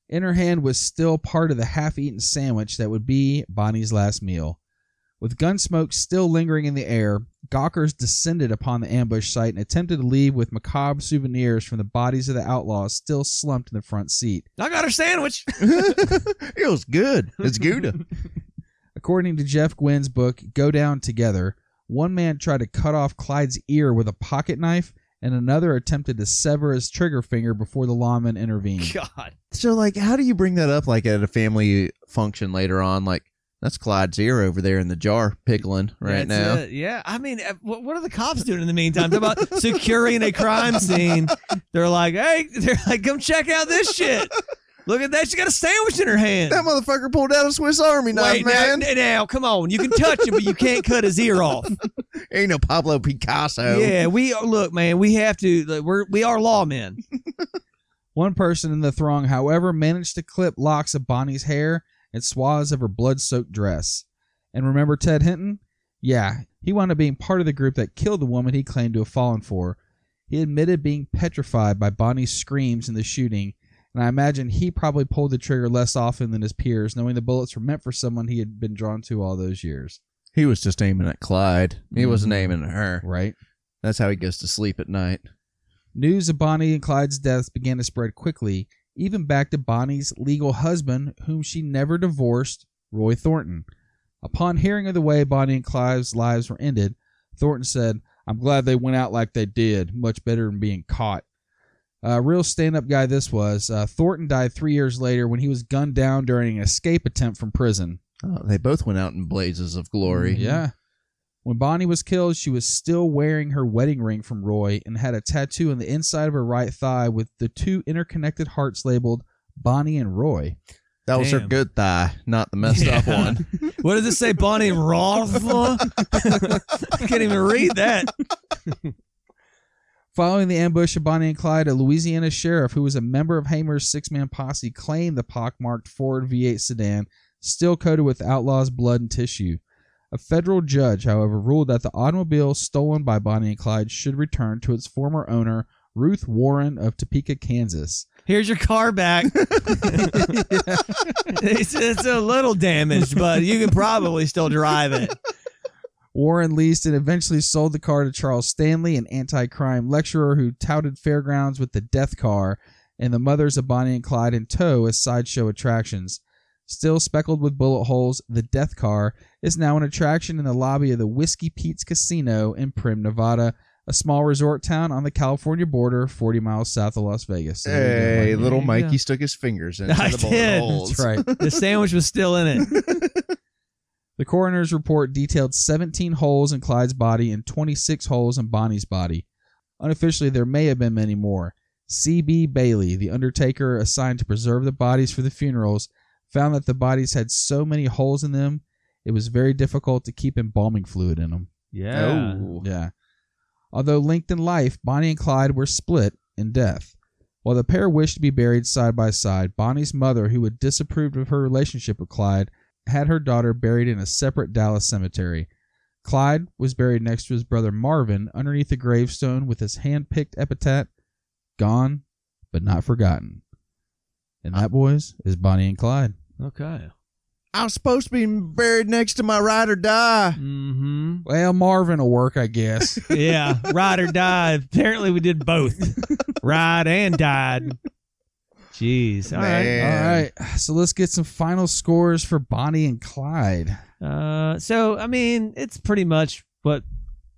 In her hand was still part of the half eaten sandwich that would be Bonnie's last meal. With gun smoke still lingering in the air, Gawkers descended upon the ambush site and attempted to leave with macabre souvenirs from the bodies of the outlaws still slumped in the front seat. I got her sandwich. it was good. It's Gouda. According to Jeff Guinn's book, Go Down Together, one man tried to cut off Clyde's ear with a pocket knife, and another attempted to sever his trigger finger before the lawman intervened. God. So, like, how do you bring that up, like, at a family function later on? Like, that's Clyde's ear over there in the jar, pickling right That's now. it. Yeah, I mean, uh, what, what are the cops doing in the meantime? They're about securing a crime scene. They're like, hey, they're like, come check out this shit. Look at that. She got a sandwich in her hand. That motherfucker pulled out a Swiss Army knife, Wait, now, man. now, come on. You can touch him, but you can't cut his ear off. Ain't no Pablo Picasso. Yeah, we look, man. We have to. like, We're we are lawmen. One person in the throng, however, managed to clip locks of Bonnie's hair and swaths of her blood soaked dress. And remember Ted Hinton? Yeah, he wound up being part of the group that killed the woman he claimed to have fallen for. He admitted being petrified by Bonnie's screams in the shooting, and I imagine he probably pulled the trigger less often than his peers, knowing the bullets were meant for someone he had been drawn to all those years. He was just aiming at Clyde. He wasn't Mhm. aiming at her. Right? That's how he goes to sleep at night. News of Bonnie and Clyde's deaths began to spread quickly, even back to Bonnie's legal husband, whom she never divorced, Roy Thornton. Upon hearing of the way Bonnie and Clive's lives were ended, Thornton said, I'm glad they went out like they did. Much better than being caught. A real stand up guy this was. Uh, Thornton died three years later when he was gunned down during an escape attempt from prison. Oh, they both went out in blazes of glory. Yeah. When Bonnie was killed, she was still wearing her wedding ring from Roy and had a tattoo on the inside of her right thigh with the two interconnected hearts labeled Bonnie and Roy. That was her good thigh, not the messed up Yeah. one. What does it say, Bonnie Roth? I can't even read that. Following the ambush of Bonnie and Clyde, a Louisiana sheriff who was a member of Hamer's six man posse claimed the pockmarked Ford V8 sedan, still coated with outlaws' blood and tissue. A federal judge, however, ruled that the automobile stolen by Bonnie and Clyde should return to its former owner, Ruth Warren of Topeka, Kansas. Here's your car back. it's, it's a little damaged, but you can probably still drive it. Warren leased and eventually sold the car to Charles Stanley, an anti crime lecturer who touted fairgrounds with the death car and the mothers of Bonnie and Clyde in tow as sideshow attractions. Still speckled with bullet holes, the death car is now an attraction in the lobby of the Whiskey Pete's Casino in Primm, Nevada, a small resort town on the California border, 40 miles south of Las Vegas. So there Hey, Mike. little There you Mikey go. stuck his fingers into I the bullet did. holes. That's right. The sandwich was still in it. The coroner's report detailed 17 holes in Clyde's body and 26 holes in Bonnie's body. Unofficially, there may have been many more. C.B. Bailey, the undertaker assigned to preserve the bodies for the funerals, found that the bodies had so many holes in them, it was very difficult to keep embalming fluid in them. Yeah. Oh. Yeah. Although linked in life, Bonnie and Clyde were split in death. While the pair wished to be buried side by side, Bonnie's mother, who had disapproved of her relationship with Clyde, had her daughter buried in a separate Dallas cemetery. Clyde was buried next to his brother Marvin underneath a gravestone with his hand picked epitaph, Gone, but not forgotten. And that, boys, is Bonnie and Clyde. Okay. I was supposed to be buried next to my ride or die. Mm-hmm. Well, Marvin will work, I guess. Yeah. Ride or die. Apparently, we did both. Ride and died. Jeez. All right. Man. All right, so let's get some final scores for Bonnie and Clyde. Uh, so I mean, it's pretty much what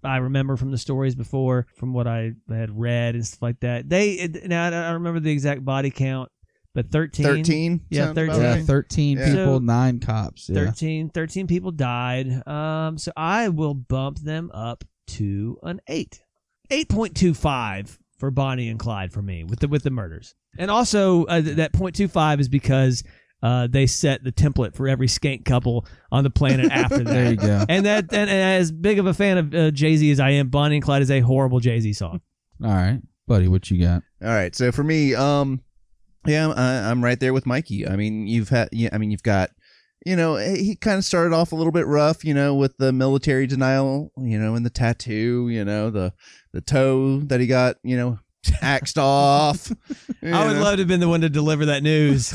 I remember from the stories before, from what I had read and stuff like that. They now I don't remember the exact body count, but 13, 13? Yeah, 13. Yeah, 13 Yeah. people, So- 9 cops. Yeah. 13, 13 people died. Um, so I will bump them up to an eight, eight point two five for Bonnie and Clyde for me with the with the murders, and also uh, th- that point two five is because uh, they set the template for every skank couple on the planet after that. There you go. And that, and as big of a fan of uh, Jay Z as I am, Bonnie and Clyde is a horrible Jay Z song. All right, buddy, what you got? All right. So for me, um, yeah, I, I'm right there with Mikey. I mean, you've had, yeah, I mean, you've got, you know, eh, he kind of started off a little bit rough, you know, with the military denial, you know, and the tattoo, you know, the the toe that he got, you know, axed off. I would love to have been the one to deliver that news.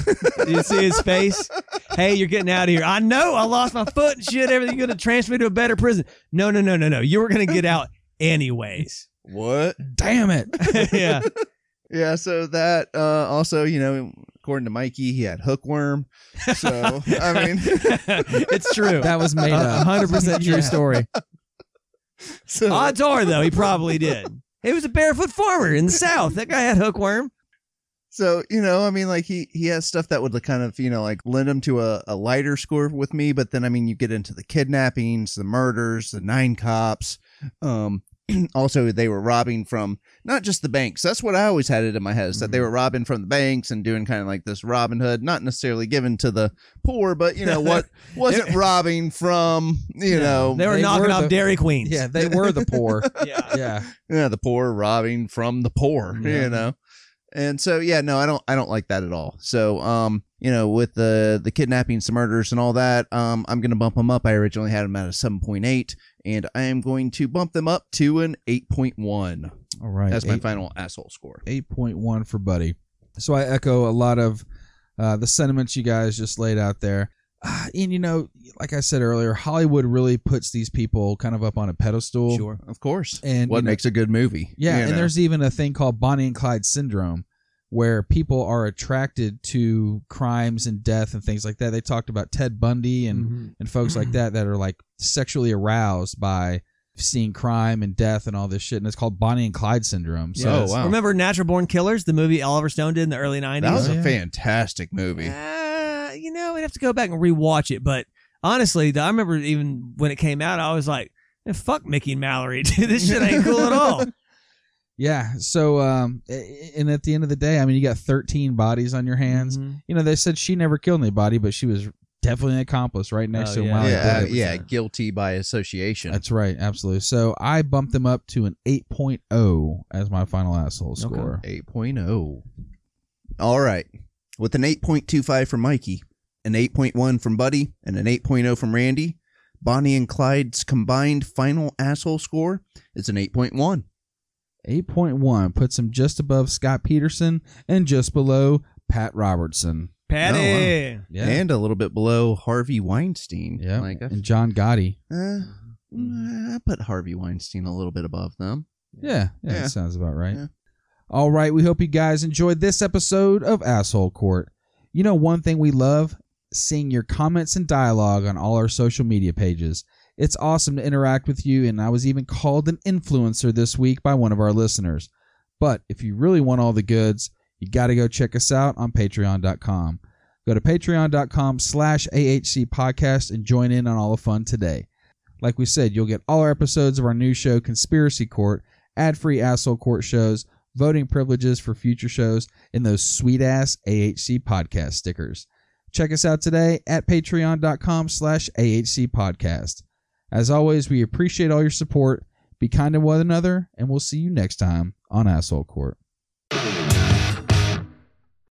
you see his face? Hey, you're getting out of here. I know. I lost my foot and shit. Everything going to transfer me to a better prison. No, no, no, no, no. You were going to get out anyways. what? Damn it. yeah. Yeah, so that uh also, you know, according to Mikey, he had hookworm. So I mean it's true. That was made A up. hundred percent true story. so Odds are, though, he probably did. He was a barefoot farmer in the South. That guy had hookworm. So you know, I mean, like he he has stuff that would like, kind of you know like lend him to a, a lighter score with me, but then I mean, you get into the kidnappings, the murders, the nine cops. Um, also they were robbing from not just the banks. That's what I always had it in my head is that they were robbing from the banks and doing kind of like this Robin Hood, not necessarily given to the poor, but you know what wasn't robbing from you know They were They knocking were off Dairy Queens. Yeah, they were the poor. Yeah. Yeah. yeah, the poor robbing from the poor, Yeah. you know. And so yeah, no, I don't I don't like that at all. So um, you know, with the the kidnappings, the murders and all that, um I'm going to bump them up. I originally had them at a 7.8 and I am going to bump them up to an 8.1. All right. That's my Eight- final asshole score. 8.1 for Buddy. So I echo a lot of uh, the sentiments you guys just laid out there. Uh, and, you know, like I said earlier, Hollywood really puts these people kind of up on a pedestal. Sure. Of course. And what you know- makes a good movie? Yeah, and know? there's even a thing called Bonnie and Clyde syndrome where people are attracted to crimes and death and things like that. They talked about Ted Bundy and, Mhm. and folks like that that are like sexually aroused by seeing crime and death and all this shit. And it's called Bonnie and Clyde syndrome. So Oh, wow. Remember Natural Born Killers, the movie Oliver Stone did in the early 90s? that was Oh, a yeah. fantastic movie. Uh, you know, we'd have to go back and rewatch it. But honestly, I remember even when it came out, I was like, "Eh, fuck Mickey and Mallory. Dude, this shit ain't cool at all. Yeah. So, um, and at the end of the day, I mean, you got 13 bodies on your hands. Mhm. You know, they said she never killed anybody, but she was definitely an accomplice right next Oh, to yeah. Yeah, did it. yeah, guilty by association. That's right. Absolutely. So I bumped them up to an 8.0 as my final asshole score. 8.0. All right. With an 8.25 from Mikey, an 8.1 from Buddy, and an 8.0 from Randy, Bonnie and Clyde's combined final asshole score is an 8.1. 8.1 puts him just above Scott Peterson and just below Pat Robertson. Patty. Oh, Yeah. And a little bit below Harvey Weinstein. yeah. Like, and John Gotti. uh, I put Harvey Weinstein a little bit above them. Yeah. Yeah. Yeah. That sounds about right. Yeah. All right. We hope you guys enjoyed this episode of Asshole Court. You know, one thing we love seeing your comments and dialogue on all our social media pages. It's awesome to interact with you, and I was even called an influencer this week by one of our listeners. But if you really want all the goods, you got to go check us out on patreon.com. Go to patreon.com slash AHC podcast and join in on all the fun today. Like we said, you'll get all our episodes of our new show, Conspiracy Court, ad free asshole court shows, voting privileges for future shows, and those sweet ass AHC podcast stickers. Check us out today at patreon.com slash AHC podcast. As always, we appreciate all your support. Be kind to one another, and we'll see you next time on Asshole Court.